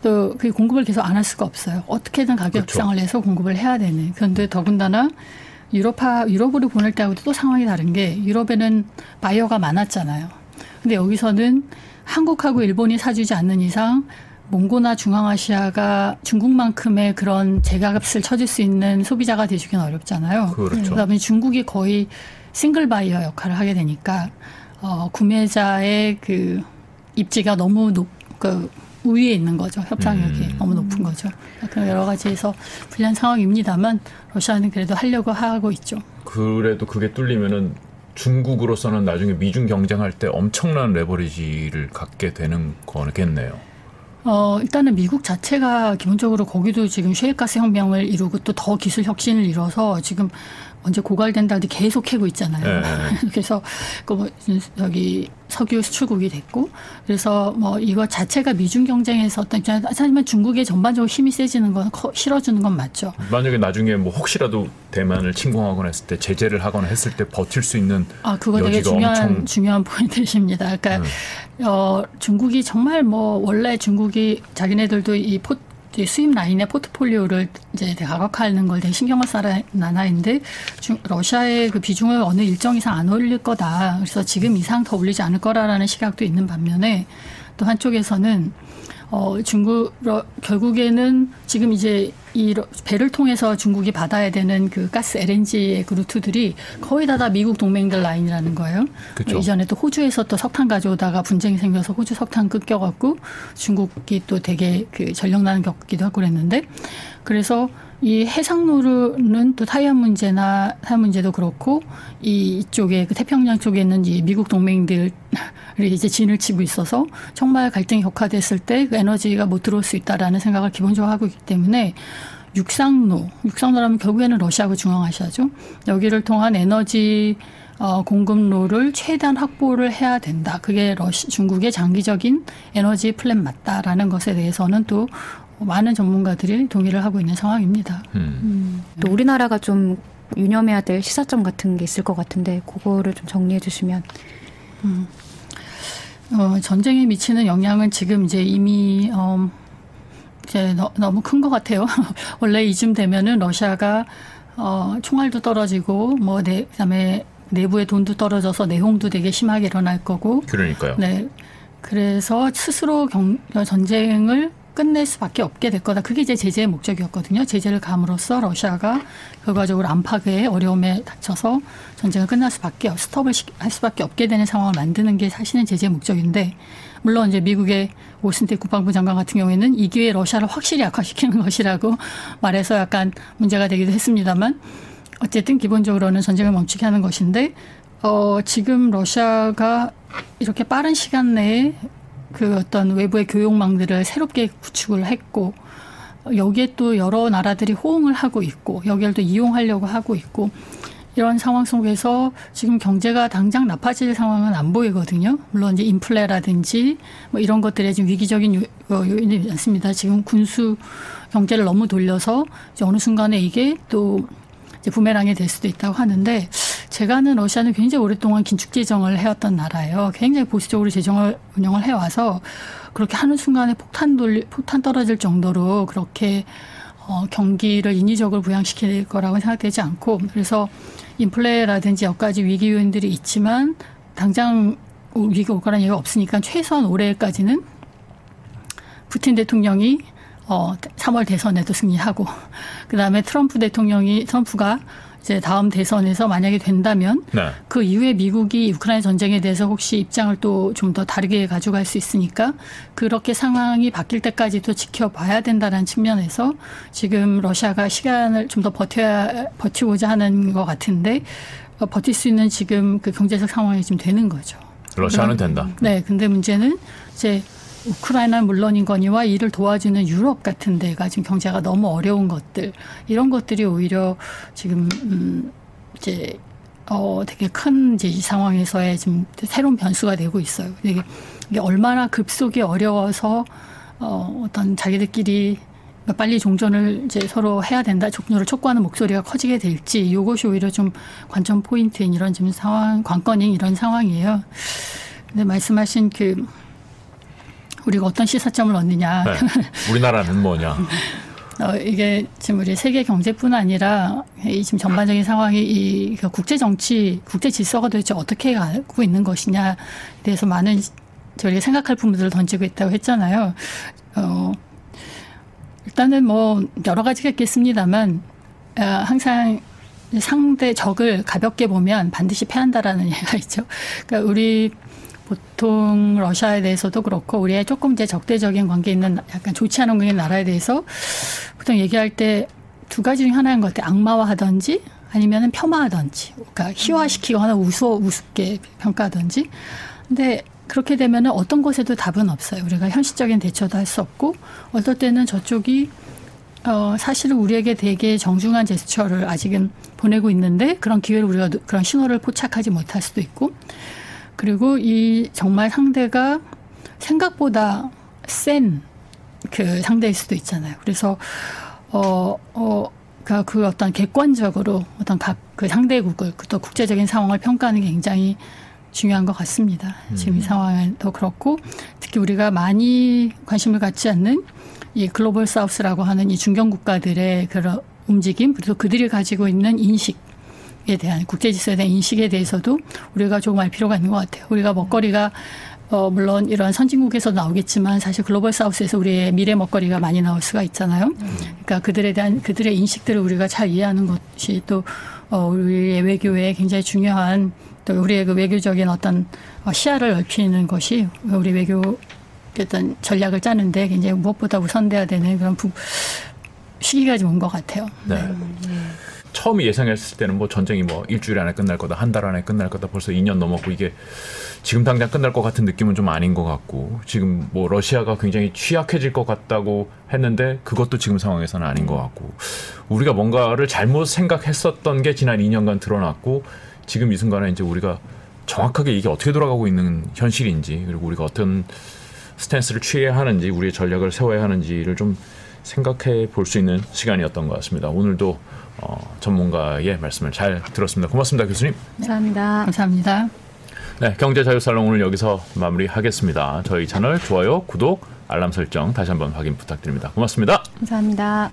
또 그 공급을 계속 안 할 수가 없어요. 어떻게든 가격 그렇죠. 협상을 내서 공급을 해야 되는. 그런데 더군다나 유럽파 유럽으로 보낼 때하고도 또 상황이 다른 게 유럽에는 바이어가 많았잖아요. 근데 여기서는 한국하고 일본이 사주지 않는 이상 몽고나 중앙아시아가 중국만큼의 그런 제값을 쳐줄 수 있는 소비자가 되시기는 어렵잖아요. 그렇죠. 그다음에 중국이 거의 싱글 바이어 역할을 하게 되니까 어, 구매자의 그 입지가 너무 높, 그 우위에 있는 거죠. 협상력이 음. 너무 높은 거죠. 그런 여러 가지에서 불리한 상황입니다만 러시아는 그래도 하려고 하고 있죠. 그래도 그게 뚫리면은 중국으로서는 나중에 미중 경쟁할 때 엄청난 레버리지를 갖게 되는 거겠네요. 어, 일단은 미국 자체가 기본적으로 거기도 지금 셰일가스 혁명을 이루고 또 더 기술 혁신을 이뤄서 지금 언제 고갈된다는데 계속 캐고 있잖아요. 네. 그래서 그 여기 석유 수출국이 됐고 그래서 뭐 이거 자체가 미중 경쟁에서 어떤 하지만 중국의 전반적으로 힘이 세지는 건 실어주는 건 맞죠. 만약에 나중에 뭐 혹시라도 대만을 침공하거나 했을 때 제재를 하거나 했을 때 버틸 수 있는 아 그거 되게 중요한 엄청... 중요한 포인트십니다. 그러니까 음. 어 중국이 정말 뭐 원래 중국이 자기네들도 이 포, 수입 라인의 포트폴리오를 이제 가격화하는 걸 되게 신경을 써야 나라인데 러시아의 그 비중을 어느 일정 이상 안 올릴 거다. 그래서 지금 이상 더 올리지 않을 거라라는 시각도 있는 반면에 또 한쪽에서는 어, 중국, 결국에는 지금 이제 이 배를 통해서 중국이 받아야 되는 그 가스 LNG의 그 루트들이 거의 다 다 미국 동맹들 라인이라는 거예요. 그쵸. 이전에 또 호주에서 또 석탄 가져오다가 분쟁이 생겨서 호주 석탄 끊겨갖고 중국이 또 되게 그 전력 난을 겪기도 하고 그랬는데 그래서 이 해상로는 또 타이완 문제나 타이완 문제도 그렇고 이쪽에 그 태평양 쪽에 있는 이 미국 동맹들 이제 진을 치고 있어서 정말 갈등이 격화됐을 때 그 에너지가 못 들어올 수 있다라는 생각을 기본적으로 하고 있기 때문에 육상로, 육상로라면 결국에는 러시아하고 중앙아시아죠. 여기를 통한 에너지 어, 공급로를 최대한 확보를 해야 된다. 그게 러시, 중국의 장기적인 에너지 플랜 맞다라는 것에 대해서는 또 많은 전문가들이 동의를 하고 있는 상황입니다. 음. 음. 또 우리나라가 좀 유념해야 될 시사점 같은 게 있을 것 같은데 그거를 좀 정리해 주시면. 음. 어, 전쟁에 미치는 영향은 지금 이제 이미 어, 이제 너, 너무 큰 것 같아요. 원래 이쯤 되면은 러시아가 어, 총알도 떨어지고 뭐 네, 그다음에 내부의 돈도 떨어져서 내홍도 되게 심하게 일어날 거고. 그러니까요. 네. 그래서 스스로 경, 전쟁을 끝낼 수밖에 없게 될 거다. 그게 이제 제재의 목적이었거든요. 제재를 감으로써 러시아가 결과적으로 안팎의 어려움에 닥쳐서 전쟁을 끝날 수밖에 스톱을 할 수밖에 없게 되는 상황을 만드는 게 사실은 제재의 목적인데 물론 이제 미국의 오슨테 국방부 장관 같은 경우에는 이 기회에 러시아를 확실히 약화시키는 것이라고 말해서 약간 문제가 되기도 했습니다만 어쨌든 기본적으로는 전쟁을 멈추게 하는 것인데 어 지금 러시아가 이렇게 빠른 시간 내에 그 어떤 외부의 교육망들을 새롭게 구축을 했고 여기에 또 여러 나라들이 호응을 하고 있고 여기를 또 이용하려고 하고 있고 이런 상황 속에서 지금 경제가 당장 나빠질 상황은 안 보이거든요. 물론 이제 인플레라든지 뭐 이런 것들에 지금 위기적인 어, 요인이 많습니다. 지금 군수 경제를 너무 돌려서 어느 순간에 이게 또 부메랑이 될 수도 있다고 하는데 제가 아는 러시아는 굉장히 오랫동안 긴축 재정을 해왔던 나라예요. 굉장히 보수적으로 재정을 운영을 해와서 그렇게 하는 순간에 폭탄 돌 폭탄 떨어질 정도로 그렇게 어, 경기를 인위적으로 부양시킬 거라고 생각되지 않고 그래서 인플레라든지 여러 가지 위기 요인들이 있지만 당장 위기가 올 거라는 얘기가 없으니까 최소한 올해까지는 푸틴 대통령이 어, 3월 대선에도 승리하고, 그 다음에 트럼프 대통령이, 트럼프가 이제 다음 대선에서 만약에 된다면 네. 그 이후에 미국이 우크라이나 전쟁에 대해서 혹시 입장을 또 좀 더 다르게 가져갈 수 있으니까 그렇게 상황이 바뀔 때까지 도 지켜봐야 된다는 측면에서 지금 러시아가 시간을 좀 더 버텨야 버티고자 하는 것 같은데 어, 버틸 수 있는 지금 그 경제적 상황이 좀 되는 거죠. 러시아는 된다. 네, 근데 문제는 이제 우크라이나 물론이거니와 이를 도와주는 유럽 같은 데가 지금 경제가 너무 어려운 것들 이런 것들이 오히려 지금 음 이제 어 되게 큰 이제 이 상황에서의 지금 새로운 변수가 되고 있어요. 이게, 이게 얼마나 급속히 어려워서 어 어떤 자기들끼리 빨리 종전을 이제 서로 해야 된다, 종전을 촉구하는 목소리가 커지게 될지 이것이 오히려 좀 관전 포인트인 이런 지금 상황, 관건인 이런 상황이에요. 근데 말씀하신 그 우리가 어떤 시사점을 얻느냐. 네. 우리나라는 뭐냐. 어, 이게 지금 우리 세계 경제뿐 아니라 이 지금 전반적인 상황이 이그 국제 정치, 국제 질서가 도대체 어떻게 가고 있는 것이냐에 대해서 많은 저희가 생각할 부분들을 던지고 있다고 했잖아요. 어, 일단은 뭐 여러 가지가 있겠습니다만 어, 항상 상대 적을 가볍게 보면 반드시 패한다라는 얘기가 있죠. 그러니까 우리 보통 러시아에 대해서도 그렇고 우리의 조금 이제 적대적인 관계 있는 약간 좋지 않은 관계 나라에 대해서 보통 얘기할 때 두 가지 중 하나인 것 같아요. 악마화 하든지 아니면은 폄하하든지, 그러니까 희화시키거나 우스워 우습게 평가하든지. 근데 그렇게 되면은 어떤 것에도 답은 없어요. 우리가 현실적인 대처도 할 수 없고, 어떨 때는 저쪽이 어, 사실은 우리에게 되게 정중한 제스처를 아직은 보내고 있는데 그런 기회를 우리가 그런 신호를 포착하지 못할 수도 있고 그리고 이 정말 상대가 생각보다 센 그 상대일 수도 있잖아요. 그래서 어, 어, 그, 그 어떤 객관적으로 어떤 각 그 상대국을 또 국제적인 상황을 평가하는 게 굉장히 중요한 것 같습니다. 지금 이 음. 상황도 그렇고 특히 우리가 많이 관심을 갖지 않는 이 글로벌 사우스라고 하는 이 중견 국가들의 그런 움직임 그리고 그들이 가지고 있는 인식에 대한 국제 질서에 대한 인식에 대해서도 우리가 조금 알 필요가 있는 것 같아요. 우리가 먹거리가 어, 물론 이런 선진국에서 나오겠지만 사실 글로벌 사우스에서 우리의 미래 먹거리가 많이 나올 수가 있잖아요. 그러니까 그들에 대한 그들의 인식들을 우리가 잘 이해하는 것이 또 어, 우리의 외교에 굉장히 중요한 또 우리의 그 외교적인 어떤 어, 시야를 넓히는 것이 우리 외교 어떤 전략을 짜는데 굉장히 무엇보다 우선돼야 되는 그런 부, 시기가 좀 온 것 같아요. 네. 네. 처음 예상했을 때는 뭐 전쟁이 뭐 일주일 안에 끝날 거다, 한 달 안에 끝날 거다, 벌써 2년 넘었고 이게 지금 당장 끝날 것 같은 느낌은 좀 아닌 것 같고 지금 뭐 러시아가 굉장히 취약해질 것 같다고 했는데 그것도 지금 상황에서는 아닌 것 같고 우리가 뭔가를 잘못 생각했었던 게 지난 2년간 드러났고 지금 이 순간에 이제 우리가 정확하게 이게 어떻게 돌아가고 있는 현실인지 그리고 우리가 어떤 스탠스를 취해야 하는지 우리의 전략을 세워야 하는지를 좀 생각해 볼 수 있는 시간이었던 것 같습니다. 오늘도 어, 전문가의 말씀을 잘 들었습니다. 고맙습니다, 교수님. 감사합니다. 감사합니다. 네, 경제자유살롱 오늘 여기서 마무리하겠습니다. 저희 채널 좋아요, 구독, 알람 설정 다시 한번 확인 부탁드립니다. 고맙습니다. 감사합니다.